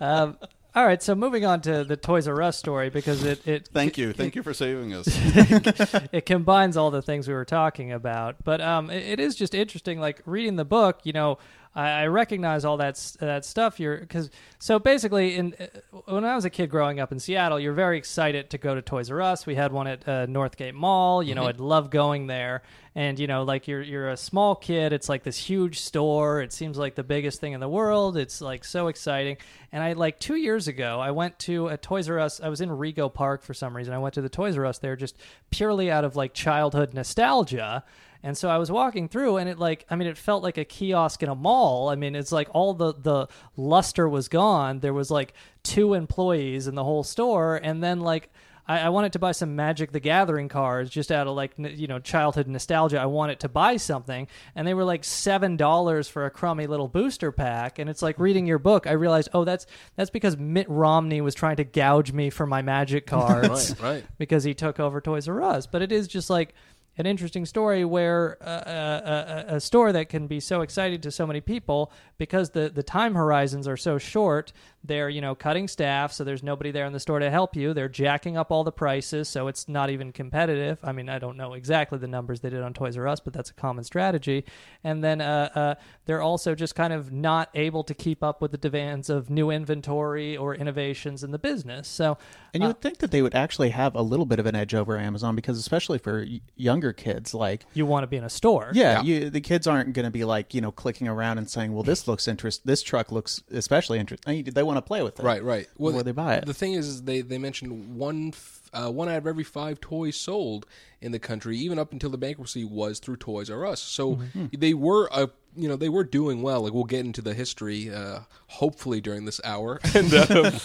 *laughs* *laughs* um, all right, so moving on to the Toys R Us story because it it *laughs* Thank you. Thank you for saving us. *laughs* it combines all the things we were talking about. But um, it, it is just interesting, like reading the book. You know, I, I recognize all that that stuff. You're because so basically, in uh, when I was a kid growing up in Seattle, you're very excited to go to Toys R Us. We had one at uh, Northgate Mall. You know, I'd love going there. And you know, like you're you're a small kid. It's like this huge store. It seems like the biggest thing in the world. It's like so exciting. And I like two years ago, I went to a Toys R Us. I was in Rego Park for some reason. I went to the Toys R Us there just purely out of like childhood nostalgia. And so I was walking through, and it like I mean, it felt like a kiosk in a mall. I mean, it's like all the the luster was gone. There was like two employees in the whole store, and then like. I, wanted to buy some Magic the Gathering cards just out of like you know childhood nostalgia. I wanted to buy something, and they were like seven dollars for a crummy little booster pack. And it's like reading your book. I realized, oh, that's that's because Mitt Romney was trying to gouge me for my Magic *laughs* cards, Right, right. because he took over Toys R Us. But it is just like an interesting story where uh, a, a, a store that can be so exciting to so many people because the, the time horizons are so short they're you know cutting staff so there's nobody there in the store to help you. They're jacking up all the prices so it's not even competitive. I mean i don't know exactly the numbers they did on toys r us but that's a common strategy. And then uh, uh, they're also just kind of not able to keep up with the demands of new inventory or innovations in the business. So And you uh, would think that they would actually have a little bit of an edge over Amazon because, especially for y- younger kids, like you want to be in a store yeah, You, the kids aren't going to be like you know clicking around and saying, "Well, this looks interest. This truck looks especially interesting." They want to play with it, Right, right. Well, before they buy it. The thing is, is they they mentioned one f- uh, one out of every five toys sold in the country, even up until the bankruptcy, was through Toys R Us. So Mm-hmm. they were a you know they were doing well. Like we'll get into the history, uh, hopefully during this hour. *laughs* and um,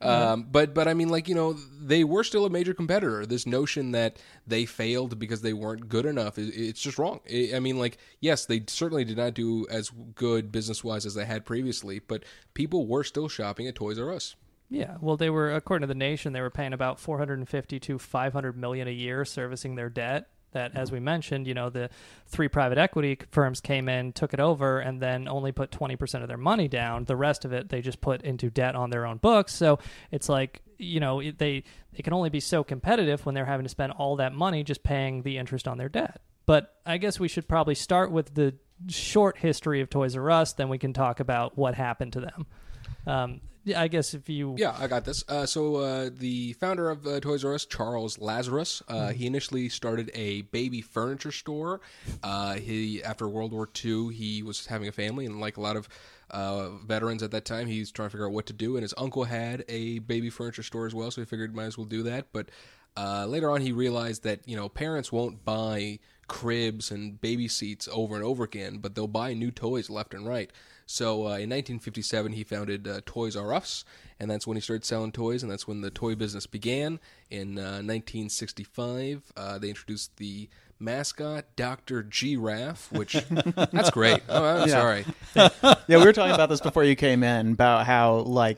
um, but but I mean, like you know, they were still a major competitor. This notion that they failed because they weren't good enough, it, it's just wrong. I I mean, like yes, they certainly did not do as good business wise as they had previously, but people were still shopping at Toys R Us. Yeah, well, they were according to the Nation, they were paying about 450 to 500 million a year servicing their debt. That, as we mentioned, you know, the three private equity firms came in, took it over, and then only put 20% of their money down. The rest of it they just put into debt on their own books. So it's like, you know, it- they they can only be so competitive when they're having to spend all that money just paying the interest on their debt. But I guess we should probably start with the short history of Toys R Us, then we can talk about what happened to them. Um, yeah, I guess if you Yeah, I got this. Uh, so uh, the founder of uh, Toys R Us, Charles Lazarus, uh, Mm-hmm. he initially started a baby furniture store. Uh, he after World War II, he was having a family, and like a lot of uh, veterans at that time, he's trying to figure out what to do. And his uncle had a baby furniture store as well, so he figured might as well do that. But Uh, later on, he realized that you know parents won't buy cribs and baby seats over and over again, but they'll buy new toys left and right. So uh, in 1957, he founded uh, Toys R Us, and that's when he started selling toys, and that's when the toy business began. In uh, 1965, uh, they introduced the mascot Dr. Giraffe, which *laughs* that's great. Oh, I'm Yeah. sorry. yeah, we were talking about this before you came in about how like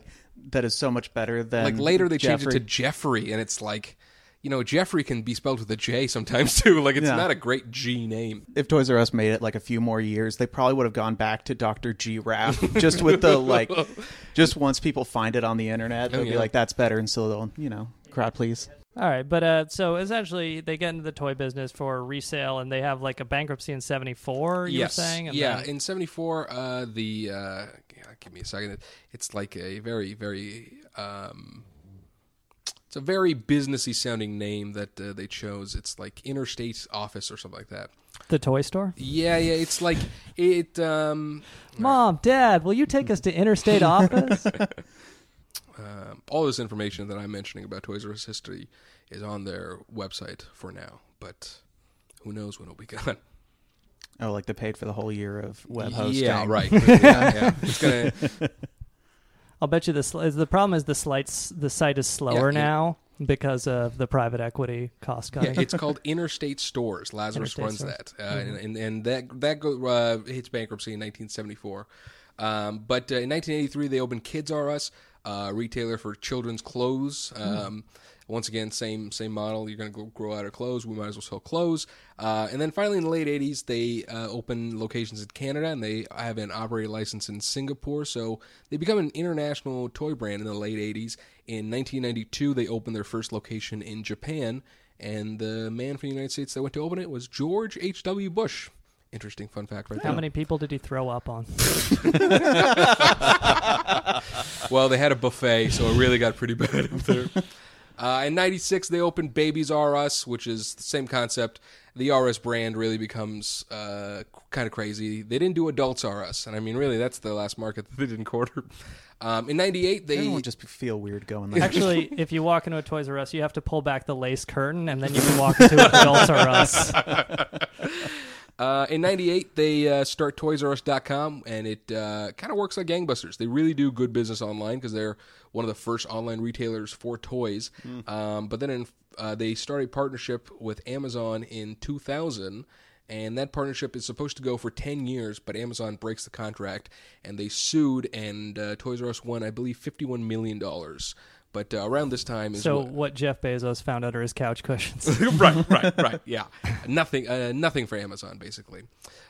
that is so much better than like later they changed it to Geoffrey, and it's like, you know, Geoffrey can be spelled with a J sometimes *laughs* too. Like it's Yeah. not a great G name. if Toys R Us made it like a few more years, they probably would have gone back to Dr. Giraffe *laughs* just with the like, *laughs* just once people find it on the internet, they'll Oh, yeah. be like, "That's better," and so they'll, you know, crowd please. All right, but uh, so essentially they get into the toy business for resale, and they have like a bankruptcy in '74. You yes, were saying, and yeah. then- In '74, uh, the uh, yeah, give me a second. It's like a very, very. Um, it's a very businessy sounding name that uh, they chose. It's like Interstate Office or something like that. the toy store. Yeah, yeah. It's like it. Um, Mom, Dad, will you take us to Interstate Office? *laughs* um, all this information that I'm mentioning about Toys R Us history is on their website for now, but who knows when it'll be gone. *laughs* Oh, like they paid for the whole year of web hosting. Yeah, right. *laughs* yeah, yeah. It's gonna. I'll bet you the sl- the problem is the slights the site is slower Yeah, yeah. now because of the private equity cost Yeah, cutting. it's called *laughs* Interstate Stores. Lazarus Interstate runs Stores. that, uh, and, and and that that go, uh, hits bankruptcy in 1974. Um, but uh, in 1983, they opened Kids R Us, uh, retailer for children's clothes. Um, Once again, same same model. You're going to grow out of clothes. We might as well sell clothes. Uh, and then finally, in the late 80s, they uh, open locations in Canada, and they have an operating license in Singapore. So they become an international toy brand in the late 80s. In 1992, they opened their first location in Japan, and the man from the United States that went to open it was George H.W. Bush. Interesting fun fact, right How there. many people did he throw up on? *laughs* *laughs* Well, they had a buffet, so it really got pretty bad up there. Uh, in '96, they opened Babies R Us, which is the same concept. The RS brand really becomes uh, kind of crazy. They didn't do Adults R Us, and I mean, really, that's the last market that they didn't quarter. Um, in '98, they Everyone would just feel weird going there. Actually, *laughs* if you walk into a Toys R Us, you have to pull back the lace curtain, and then you can walk into Adults R Us. *laughs* Uh, in 98, they uh, start ToysRUs.com, and it uh, kind of works like gangbusters. They really do good business online because they're one of the first online retailers for toys. Um, but then in, uh, they start a partnership with Amazon in 2000, and that partnership is supposed to go for 10 years, but Amazon breaks the contract, and they sued, and uh, Toys R Us won, I believe, $51 million. But uh, around this time is So what- what Jeff Bezos found under his couch cushions. *laughs* *laughs* right, right, right. Yeah, nothing, uh, nothing for Amazon basically.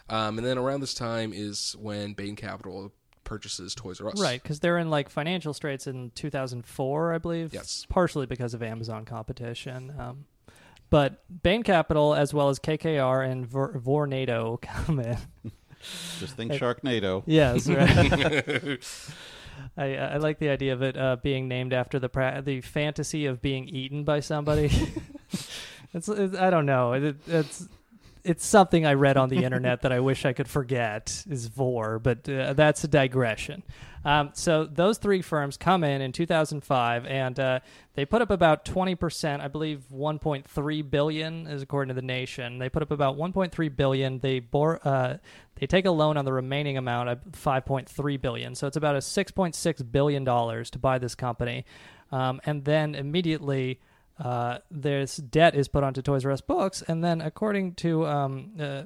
Um, and then around this time is when Bain Capital purchases Toys R Us. Right, because they're in like financial straits in 2004, I believe. Yes. Partially because of Amazon competition. Um, but Bain Capital, as well as KKR and Vor- Vornado, *laughs* come in. Just think Sharknado. Yes, right. I, I like the idea of it uh, being named after the pra- the fantasy of being eaten by somebody. *laughs* *laughs* it's, it's I don't know. It, it's it's something I read on the internet that I wish I could forget is vore, but uh, that's a digression. Um, so those three firms come in in 2005, and uh, they put up about 20 percent. I believe 1.3 billion is according to the Nation. They put up about 1.3 billion. They bore. Uh, they take a loan on the remaining amount of 5.3 billion. So it's about a 6.6 billion dollars to buy this company, um, and then immediately uh, this debt is put onto Toys R Us books, and then according to um, uh,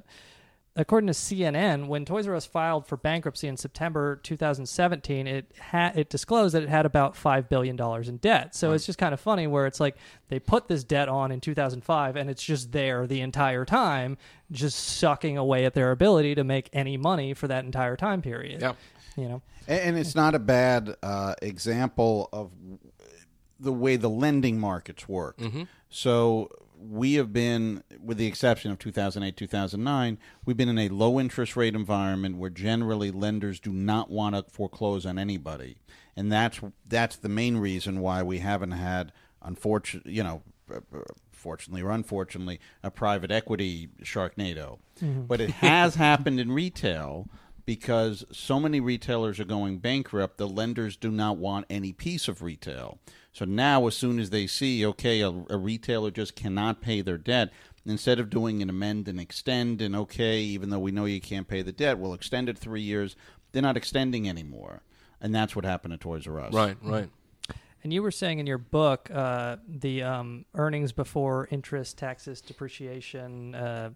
according to CNN, when Toys R Us filed for bankruptcy in September 2017, it had it disclosed that it had about five billion dollars in debt. So it's just kind of funny where it's like they put this debt on in 2005, and it's just there the entire time, just sucking away at their ability to make any money for that entire time period. Yep. You know. And and it's not a bad uh, example of the way the lending markets work. So we have been, with the exception of 2008, 2009, we've been in a low interest rate environment where generally lenders do not want to foreclose on anybody, and that's that's the main reason why we haven't had, unfortunately, you know. uh, uh, Fortunately or unfortunately, a private equity Sharknado, but it has *laughs* happened in retail because so many retailers are going bankrupt, the lenders do not want any piece of retail. So now, as soon as they see, okay, a, a retailer just cannot pay their debt, instead of doing an amend and extend, and okay, even though we know you can't pay the debt, we'll extend it three years, they're not extending anymore. And that's what happened to Toys R Us. Right, right. And you were saying in your book uh, the um, earnings before interest, taxes, depreciation. Uh,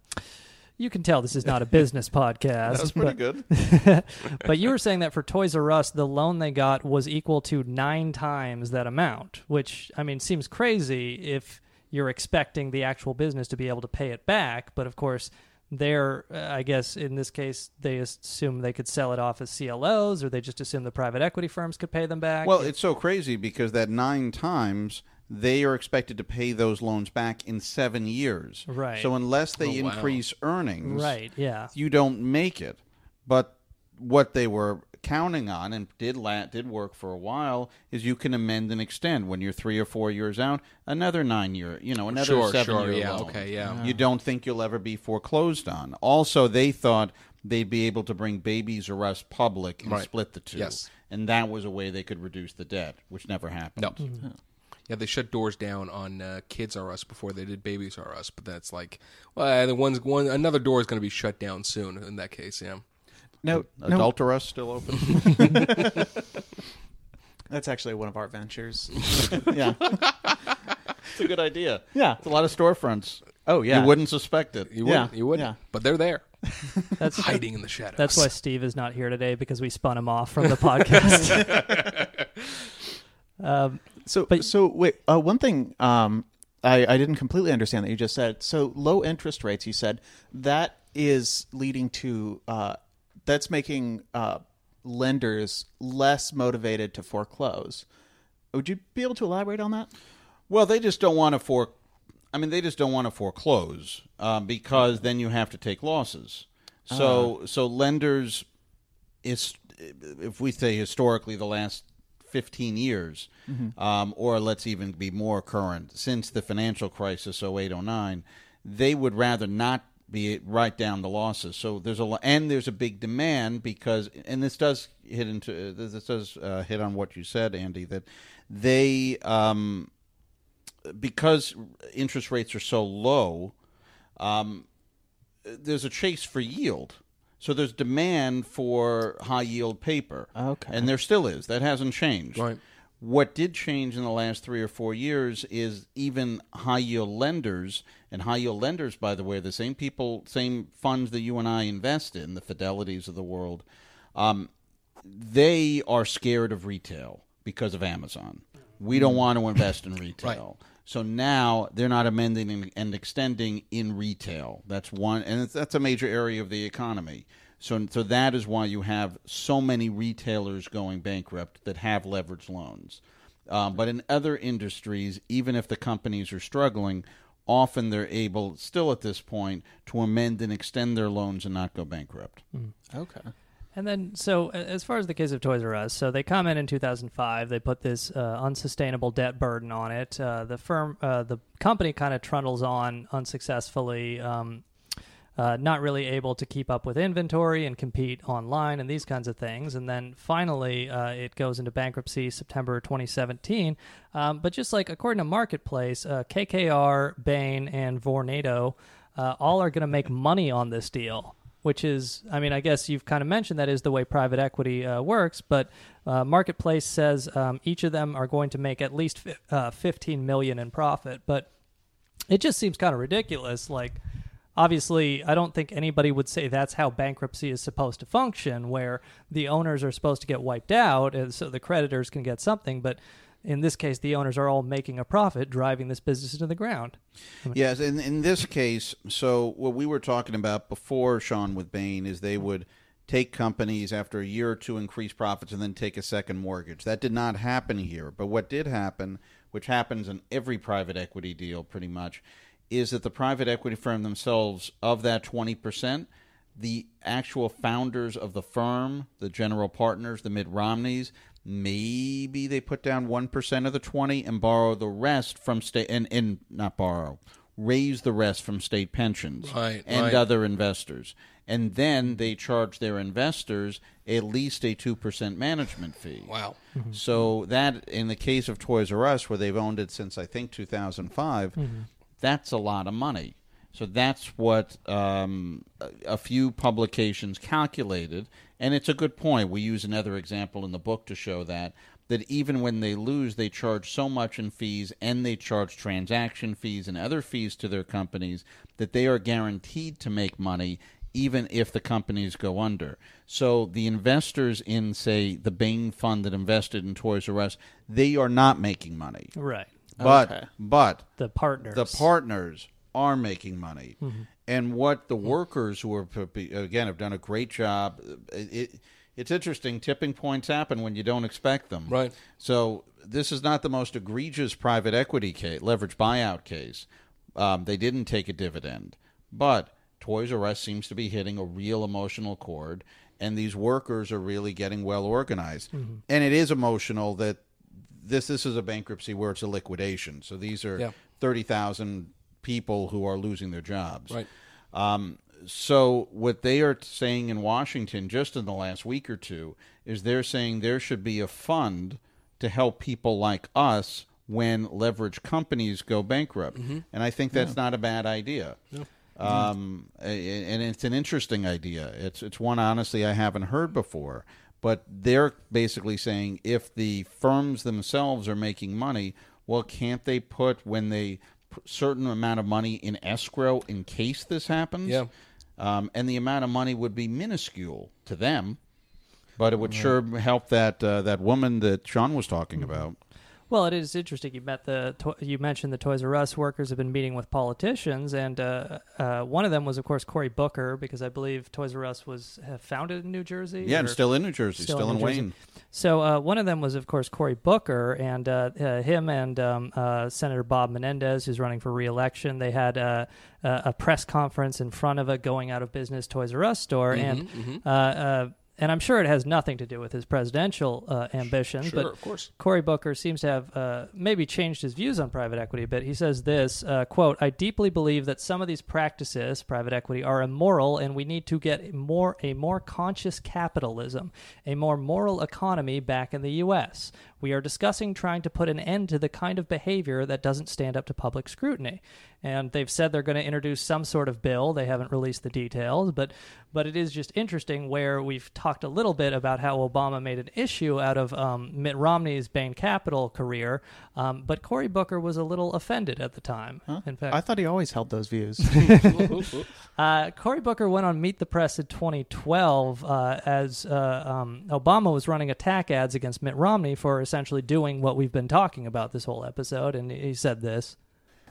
you can tell this is not a business *laughs* podcast. That was pretty but- good. *laughs* but you were saying that for Toys R Us, the loan they got was equal to nine times that amount, which I mean seems crazy if you're expecting the actual business to be able to pay it back. But of course, they're uh, I guess in this case they assume they could sell it off as CLOs, or they just assume the private equity firms could pay them back. Well, it's so crazy because that nine times they are expected to pay those loans back in seven years. Right. So unless they Oh, wow. increase earnings, right, yeah. you don't make it. But what they were counting on and did la- did work for a while is you can amend and extend when you're three or four years out another nine year you know another Sure, seven sure, year yeah, loan. okay, yeah. you don't think you'll ever be foreclosed on also they thought they'd be able to bring Babies R Us public and Right. split the two Yes. and that was a way they could reduce the debt which never happened No. Mm-hmm. Yeah, they shut doors down on uh, Kids R Us before they did Babies R Us, but that's like, well, the one's one another door is going to be shut down soon. In that case, yeah. No, no, Adult R Us still open *laughs* that's actually one of our ventures. *laughs* yeah. it's a good idea Yeah. it's a lot of storefronts Oh yeah. you wouldn't suspect it You wouldn't, Yeah, you wouldn't, yeah. but they're there, That's *laughs* hiding in the shadows. That's why Steve is not here today because we spun him off from the podcast. um, So, But- so wait. Uh, one thing um, I, I didn't completely understand that you just said. So, low interest rates. You said that is leading to uh, that's making uh, lenders less motivated to foreclose. Would you be able to elaborate on that? Well, they just don't want to for. I mean, they just don't want to foreclose um, because then you have to take losses. So, so lenders, is if we say historically the last fifteen years, um, or let's even be more current, since the financial crisis 08, 09, they would rather not be write down the losses. So there's a and there's a big demand because and this does hit into this does uh, hit on what you said, Andy, that they um, because interest rates are so low, um, there's a chase for yield. So there's demand for high yield paper. Okay. And there still is. That hasn't changed. Right. What did change in the last three or four years is even high yield lenders, and high yield lenders, by the way, the same people, same funds that you and I invest in, the Fidelities of the world. Um, they are scared of retail because of Amazon. We don't want to invest in *coughs* retail. So now they're not amending and- extending in retail. That's one, and that's a major area of the economy. So, so that is why you have so many retailers going bankrupt that have leveraged loans. Um, but in other industries, even if the companies are struggling, often they're able, still at this point, to amend and extend their loans and not go bankrupt. Okay. And then, so as far as the case of Toys R Us, so they come in in 2005. They put this uh, unsustainable debt burden on it. Uh, the firm, uh, the company, kind of trundles on unsuccessfully. Um, uh, not really able to keep up with inventory and compete online and these kinds of things. And then finally, uh, it goes into bankruptcy September 2017. Um, but just like according to Marketplace, uh, KKR, Bain, and Vornado all are going to make money on this deal. Which is, I mean, I guess you've kind of mentioned that is the way private equity uh, works, but uh, Marketplace says um, each of them are going to make at least fi- uh, 15 million in profit. But it just seems kind of ridiculous. Like, obviously, I don't think anybody would say that's how bankruptcy is supposed to function, where the owners are supposed to get wiped out, and so the creditors can get something. But in this case, the owners are all making a profit, driving this business into the ground. Yes, in in this case, so what we were talking about before, Sean, with Bain, is they would take companies after a year or two increase profits and then take a second mortgage. That did not happen here. But what did happen, which happens in every private equity deal pretty much, is that the private equity firm themselves, of that 20%, the actual founders of the firm, the general partners, the Mitt Romneys, maybe they put down 1% of the 20 and borrow the rest from state and, and not borrow raise the rest from state pensions Right, and right. other investors. And then they charge their investors at least a 2% management fee. Wow. Mm-hmm. So that, in the case of Toys R Us, where they've owned it since I think 2005, mm-hmm. that's a lot of money. So that's what um, a, a few publications calculated, and it's a good point. We use another example in the book to show that that even when they lose, they charge so much in fees, and they charge transaction fees and other fees to their companies that they are guaranteed to make money even if the companies go under. So the investors in, say, the Bain fund that invested in Toys R Us, they are not making money. Right. But Okay. but The partners. the partners are making money, Mm-hmm. and what the workers who are again have done a great job. It, it, it's interesting. Tipping points happen when you don't expect them. Right. So this is not the most egregious private equity case, leverage buyout case. Um, they didn't take a dividend, but Toys R Us seems to be hitting a real emotional chord, and these workers are really getting well organized. Mm-hmm. And it is emotional that this this is a bankruptcy where it's a liquidation. So these are Yeah. thirty thousand people who are losing their jobs. Right. Um, so what they are saying in Washington just in the last week or two is they're saying there should be a fund to help people like us when leverage companies go bankrupt. And I think that's not a bad idea. Um, and it's an interesting idea. It's it's one honestly I haven't heard before. But they're basically saying if the firms themselves are making money, well, can't they put when they certain amount of money in escrow in case this happens? Yeah. Um, and the amount of money would be minuscule to them, but it would sure help that uh, that woman that Sean was talking about. Well, it is interesting. You met the you mentioned the Toys R Us workers have been meeting with politicians, and uh, uh, one of them was, of course, Cory Booker, because I believe Toys R Us was uh, founded in New Jersey. Yeah, and or- still in New Jersey, still, in New Jersey. Wayne. So uh, one of them was, of course, Cory Booker, and uh, uh, him and um, uh, Senator Bob Menendez, who's running for reelection. They had uh, uh, a press conference in front of a going out of business Toys R Us store, and Uh, uh, and I'm sure it has nothing to do with his presidential uh, ambition, Sure, but of course. Cory Booker seems to have uh, maybe changed his views on private equity a bit. He says this uh, quote: "I deeply believe that some of these practices, private equity, are immoral, and we need to get more a more conscious capitalism, a more moral economy back in the U.S. We are discussing trying to put an end to the kind of behavior that doesn't stand up to public scrutiny." And they've said they're going to introduce some sort of bill. They haven't released the details, but but it is just interesting where we've talked a little bit about how Obama made an issue out of um, Mitt Romney's Bain Capital career, um, but Cory Booker was a little offended at the time. In fact, I thought he always held those views. *laughs* *laughs* uh, Cory Booker went on Meet the Press in 2012 uh, as uh, um, Obama was running attack ads against Mitt Romney for essentially doing what we've been talking about this whole episode, and he said this.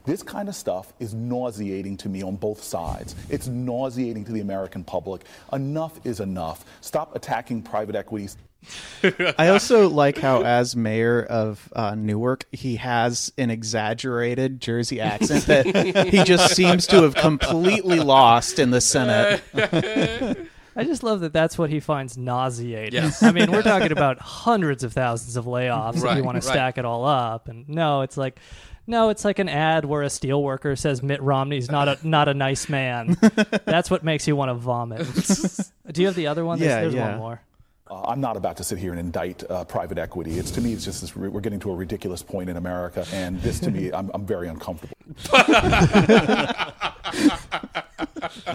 This kind of stuff is nauseating to me on both sides. It's nauseating to the American public. Enough is enough. Stop attacking private equities. *laughs* I also like how, as mayor of uh, Newark, he has an exaggerated Jersey accent that he just seems to have completely lost in the Senate. *laughs* I just love that that's what he finds nauseating. Yes. I mean, we're talking about hundreds of thousands of layoffs if you want to stack it all up. And no, it's like no, it's like an ad where a steel worker says Mitt Romney's not a *laughs* not a nice man. that's what makes you want to vomit. *laughs* Do you have the other one? There's, Yeah, there's yeah. one more. Uh, I'm not about to sit here and indict uh, private equity. It's to me, it's just this, we're getting to a ridiculous point in America, and this to me, *laughs* I'm, I'm very uncomfortable.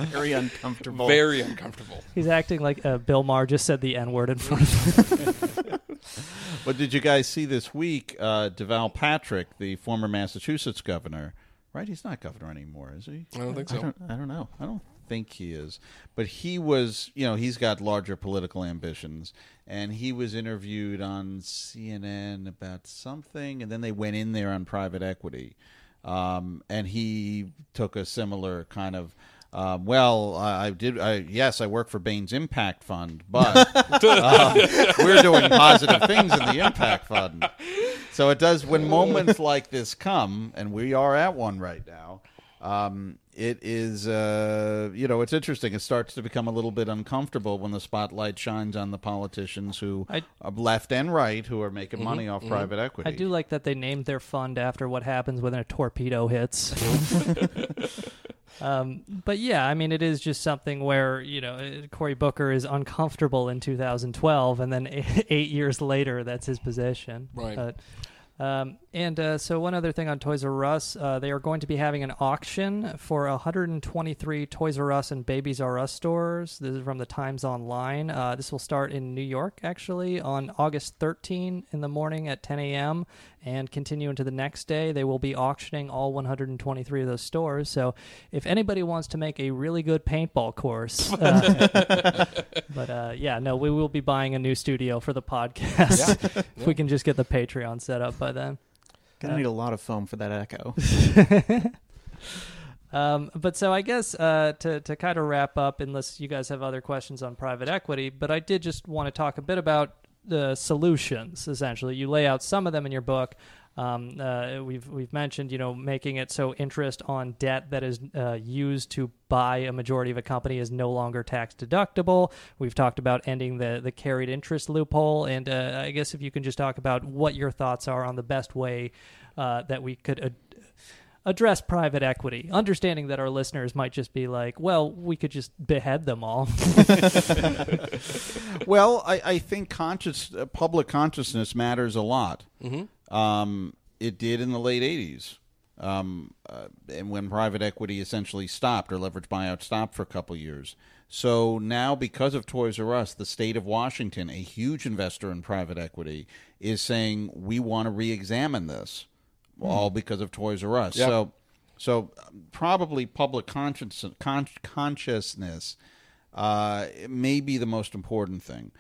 Very uncomfortable. Very uncomfortable. He's acting like uh, Bill Maher just said the N word in front of him. *laughs* But did you guys see this week uh, Deval Patrick, the former Massachusetts governor? Right, he's not governor anymore, is he? I don't think I so. don't, I don't know. I don't think he is, but he was. You know, he's got larger political ambitions, and he was interviewed on CNN about something, and then they went in there on private equity, um, and he took a similar kind of. Uh, well, I, I did. I, yes, I work for Bain's Impact Fund, *laughs* but uh, we're doing positive things in the Impact Fund. So it does when moments like this come, and we are at one right now. Um, it is, uh, you know, it's interesting. It starts to become a little bit uncomfortable when the spotlight shines on the politicians who, I- are left and right, who are making money off private equity. I do like that they named their fund after what happens when a torpedo hits. *laughs* *laughs* um, but yeah, I mean, it is just something where you know uh, Cory Booker is uncomfortable in 2012, and then *laughs* eight years later, that's his position. Right. But, um, and uh, so one other thing on Toys R Us, uh, they are going to be having an auction for 123 Toys R Us and Babies R Us stores. This is from the Times Online. Uh, this will start in New York, actually, on August 13 in the morning at 10 a.m. and continue into the next day. They will be auctioning all 123 of those stores. So if anybody wants to make a really good paintball course, uh, *laughs* but uh, yeah, no, we will be buying a new studio for the podcast *laughs* if we can just get the Patreon set up by then. Gonna need a lot of foam for that echo. *laughs* Um, but so I guess uh, to to kind of wrap up, unless you guys have other questions on private equity, but I did just want to talk a bit about the solutions. Essentially, you lay out some of them in your book. Um, uh, we've we've mentioned you know making it so interest on debt that is uh, used to buy a majority of a company is no longer tax deductible. We've talked about ending the the carried interest loophole, and uh, I guess if you can just talk about what your thoughts are on the best way uh, that we could. ad- address private equity, understanding that our listeners might just be like, well, we could just behead them all. *laughs* well, I, I think conscious uh, public consciousness matters a lot. Mm-hmm. Um, it did in the late '80s, um, uh, and when private equity essentially stopped or leveraged buyout stopped for a couple years. So now, because of Toys R Us, the state of Washington, a huge investor in private equity, is saying we want to re-examine this, all because of Toys R Us. Yep. So, so um, probably public conscience, con- consciousness uh, may be the most important thing.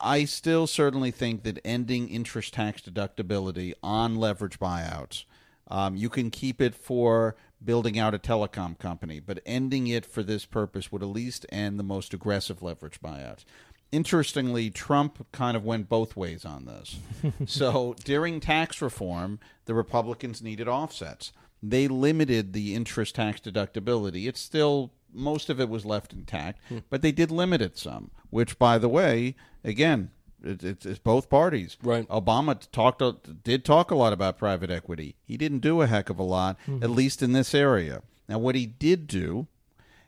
I still certainly think that ending interest tax deductibility on leverage buyouts, um, you can keep it for building out a telecom company, but ending it for this purpose would at least end the most aggressive leverage buyouts. Interestingly, Trump kind of went both ways on this. *laughs* so during tax reform, the Republicans needed offsets. They limited the interest tax deductibility. It's still most of it was left intact, hmm. but they did limit it some. Which, by the way, again, it, it's, it's both parties. Right. Obama talked did talk a lot about private equity. He didn't do a heck of a lot, hmm. at least in this area. Now, what he did do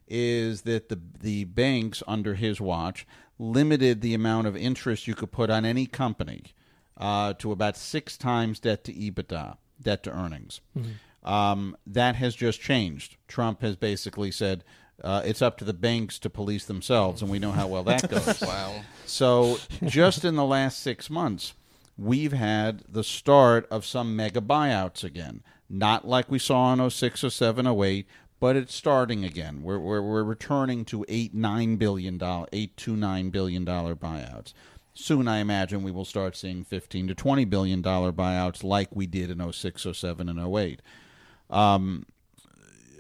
is that the the banks under his watch limited the amount of interest you could put on any company uh, to about six times debt to EBITDA, debt to earnings. Um, that has just changed. Trump has basically said uh, it's up to the banks to police themselves, and we know how well that *laughs* goes. Wow. So, just in the last six months, we've had the start of some mega buyouts again. Not like we saw in 06, 07, 08, but it's starting again. We're, we're, we're returning to eight, nine billion dollar, eight to nine billion dollar buyouts. Soon, I imagine we will start seeing 15 to 20 billion dollar buyouts like we did in 06, 07, and 08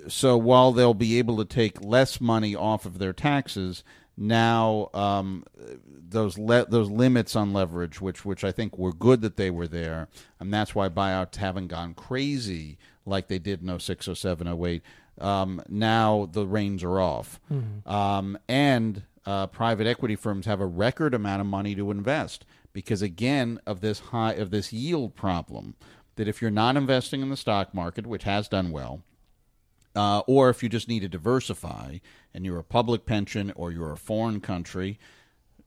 so while they'll be able to take less money off of their taxes, now um, those le- those limits on leverage, which which I think were good that they were there, and that's why buyouts haven't gone crazy like they did in 06, 07, 08. Um, now the reins are off, um, and uh, private equity firms have a record amount of money to invest because again of this high of this yield problem. That if you're not investing in the stock market, which has done well, uh, or if you just need to diversify and you're a public pension or you're a foreign country,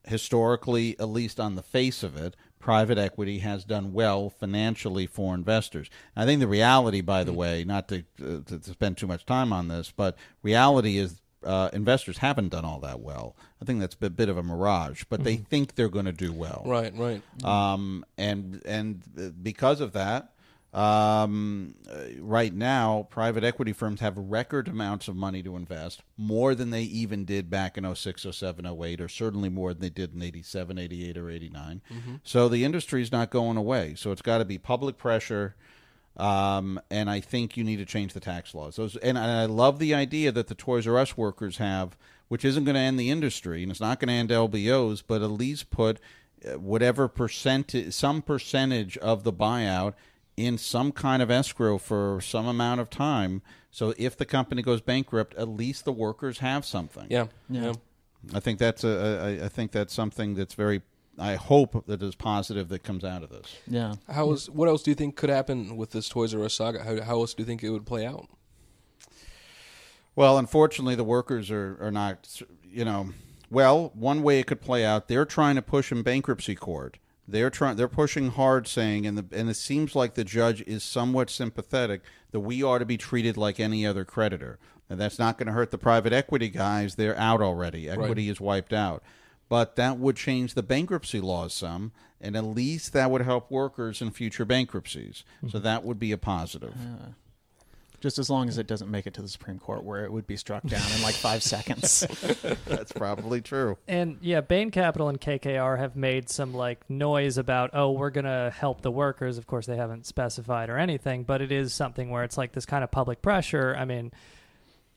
historically, at least on the face of it, private equity has done well financially for investors. I think the reality, by the way, not to, uh, to, spend too much time on this, but reality is uh, investors haven't done all that well. I think that's a bit of a mirage, but they think they're going to do well Right, right. um, and and uh, because of that, um, uh, right now, private equity firms have record amounts of money to invest, more than they even did back in 06, 07, 08, or certainly more than they did in 87, 88, or 89. So the industry is not going away. So it's got to be public pressure. Um, and I think you need to change the tax laws. Those, and I love the idea that the Toys R Us workers have, which isn't going to end the industry, and it's not going to end LBOs, but at least put uh, whatever percentage, some percentage of the buyout in some kind of escrow for some amount of time. So if the company goes bankrupt, at least the workers have something. Yeah, yeah. I think that's a. I, I think that's something that's very. I hope that is positive that comes out of this. Yeah. How is what else do you think could happen with this Toys R Us saga? How, how else do you think it would play out? Well, unfortunately, the workers are, are not, you know, well, one way it could play out, they're trying to push in bankruptcy court. They're trying, they're pushing hard, saying, and the, and it seems like the judge is somewhat sympathetic that we ought to be treated like any other creditor. And that's not going to hurt the private equity guys; they're out already. Equity is wiped out. But that would change the bankruptcy laws some, and at least that would help workers in future bankruptcies. Mm-hmm. So that would be a positive. Just as long as it doesn't make it to the Supreme Court, where it would be struck down in like five seconds. *laughs* That's probably true. And yeah, Bain Capital and KKR have made some like noise about, oh, we're going to help the workers. Of course, they haven't specified or anything, but it is something where it's like this kind of public pressure. I mean,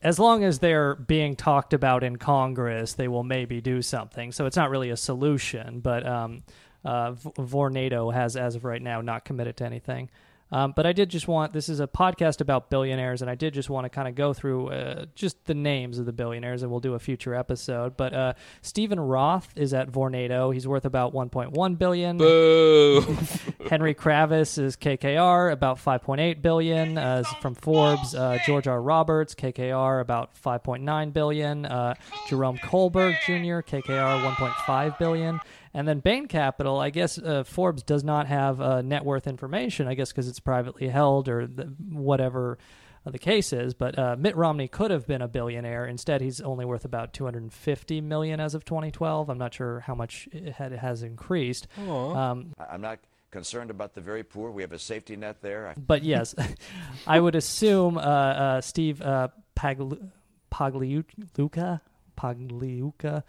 as long as they're being talked about in Congress, they will maybe do something. So it's not really a solution, but um, uh, V- Vornado has, as of right now, not committed to anything. Um, but I did just want this is a podcast about billionaires, and I did just want to kind of go through uh, just the names of the billionaires, and we'll do a future episode. But uh, Steven Roth is at Vornado; he's worth about 1.1 billion. Boo! *laughs* Henry Kravis is KKR, about 5.8 billion. Uh, from Forbes, uh, George R. Roberts, KKR, about 5.9 billion. Uh, Jerome Kohlberg Jr., KKR, 1.5 billion. And then Bain Capital, I guess uh, Forbes does not have uh, net worth information, I guess because it's privately held or the, whatever uh, the case is. But uh, Mitt Romney could have been a billionaire. Instead, he's only worth about 250 million as of 2012. I'm not sure how much it, had, it has increased. Um, I- I'm not concerned about the very poor. We have a safety net there. But yes, *laughs* I would assume uh, uh, Steve uh, Paglu- Pagliuca. Pagliuca.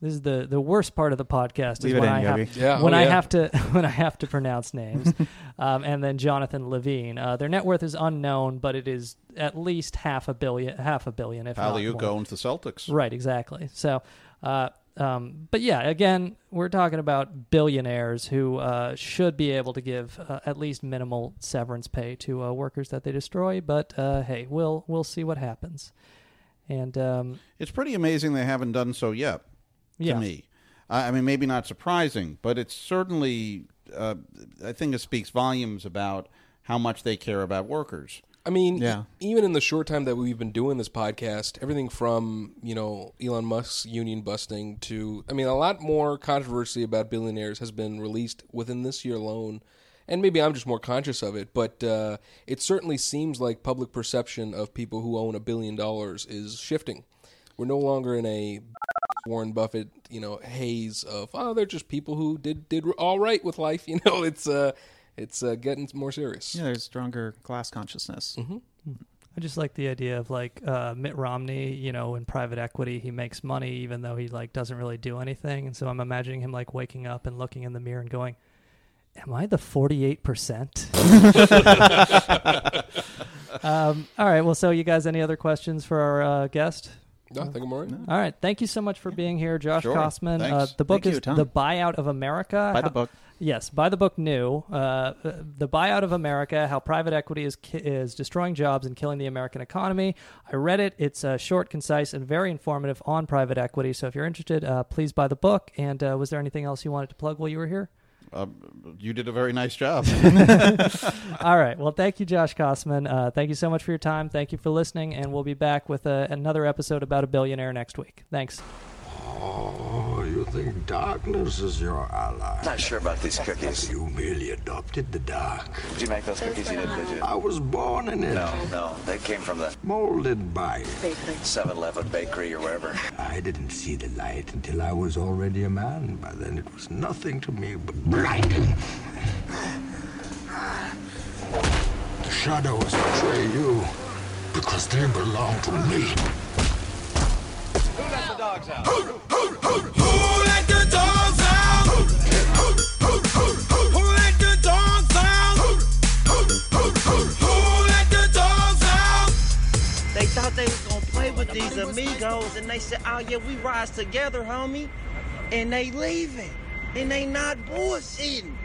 This is the, the worst part of the podcast is Leave it when in, I have Yeah, when oh, I yeah. have to *laughs* when I have to pronounce names, *laughs* um, and then Jonathan Lavine. Uh, their net worth is unknown, but it is at least half a billion, half a billion, if not Pagliuca more. owns the Celtics. Right, exactly. So, uh, um, but yeah, again, we're talking about billionaires who uh, should be able to give uh, at least minimal severance pay to uh, workers that they destroy. But uh, hey, we'll we'll see what happens. And um, It's pretty amazing they haven't done so yet. To Yeah. me, I I mean, maybe not surprising, but it's certainly. Uh, I think it speaks volumes about how much they care about workers. I mean, Yeah. e- even in the short time that we've been doing this podcast, everything from you know Elon Musk's union busting to, I mean, a lot more controversy about billionaires has been released within this year alone. And maybe I'm just more conscious of it, but uh, it certainly seems like public perception of people who own a billion dollars is shifting. We're no longer in a Warren Buffett, you know, haze of oh, they're just people who did did all right with life. *laughs* You know, it's uh, it's uh, getting more serious. yeah, there's stronger class consciousness. I just like the idea of like uh, Mitt Romney, you know, in private equity, he makes money even though he like doesn't really do anything. And so I'm imagining him like waking up and looking in the mirror and going, "Am I the 48 percent?" *laughs* *laughs* um, all right. Well, so you guys, any other questions for our uh, guest? No, I think I'm all right. All right. Thank you so much for being here, Josh Sure. Kosman. Uh, Thanks. the book Thank is you, Tom. The Buyout of America. Buy the How- book. Yes, buy the book new. Uh, uh, the Buyout of America: How Private Equity is ki- is Destroying Jobs and Killing the American Economy. I read it. It's uh, short, concise, and very informative on private equity. So if you're interested, uh, please buy the book. And uh, was there anything else you wanted to plug while you were here? Uh, you did a very nice job. *laughs* *laughs* All right. Well, thank you, Josh Kosman. Uh, thank you so much for your time. Thank you for listening, and we'll be back with uh, another episode about a billionaire next week. Thanks. Oh, you think darkness is your ally? Not sure about these cookies. You merely adopted the dark. Did you make those cookies? You didn't, did you? I was born in it. No, no. They came from the Molded by it. 7-Eleven bakery or wherever. I didn't see the light until I was already a man. By then it was nothing to me but blinding. The shadows betray you because they belong to me. Who let the dogs out? Who let the dogs out? Who let the dogs out? Who let the dogs out? They thought they was gonna play with these amigos, and they said, "Oh yeah, we rise together, homie," and they leaving, and they not bullshitting.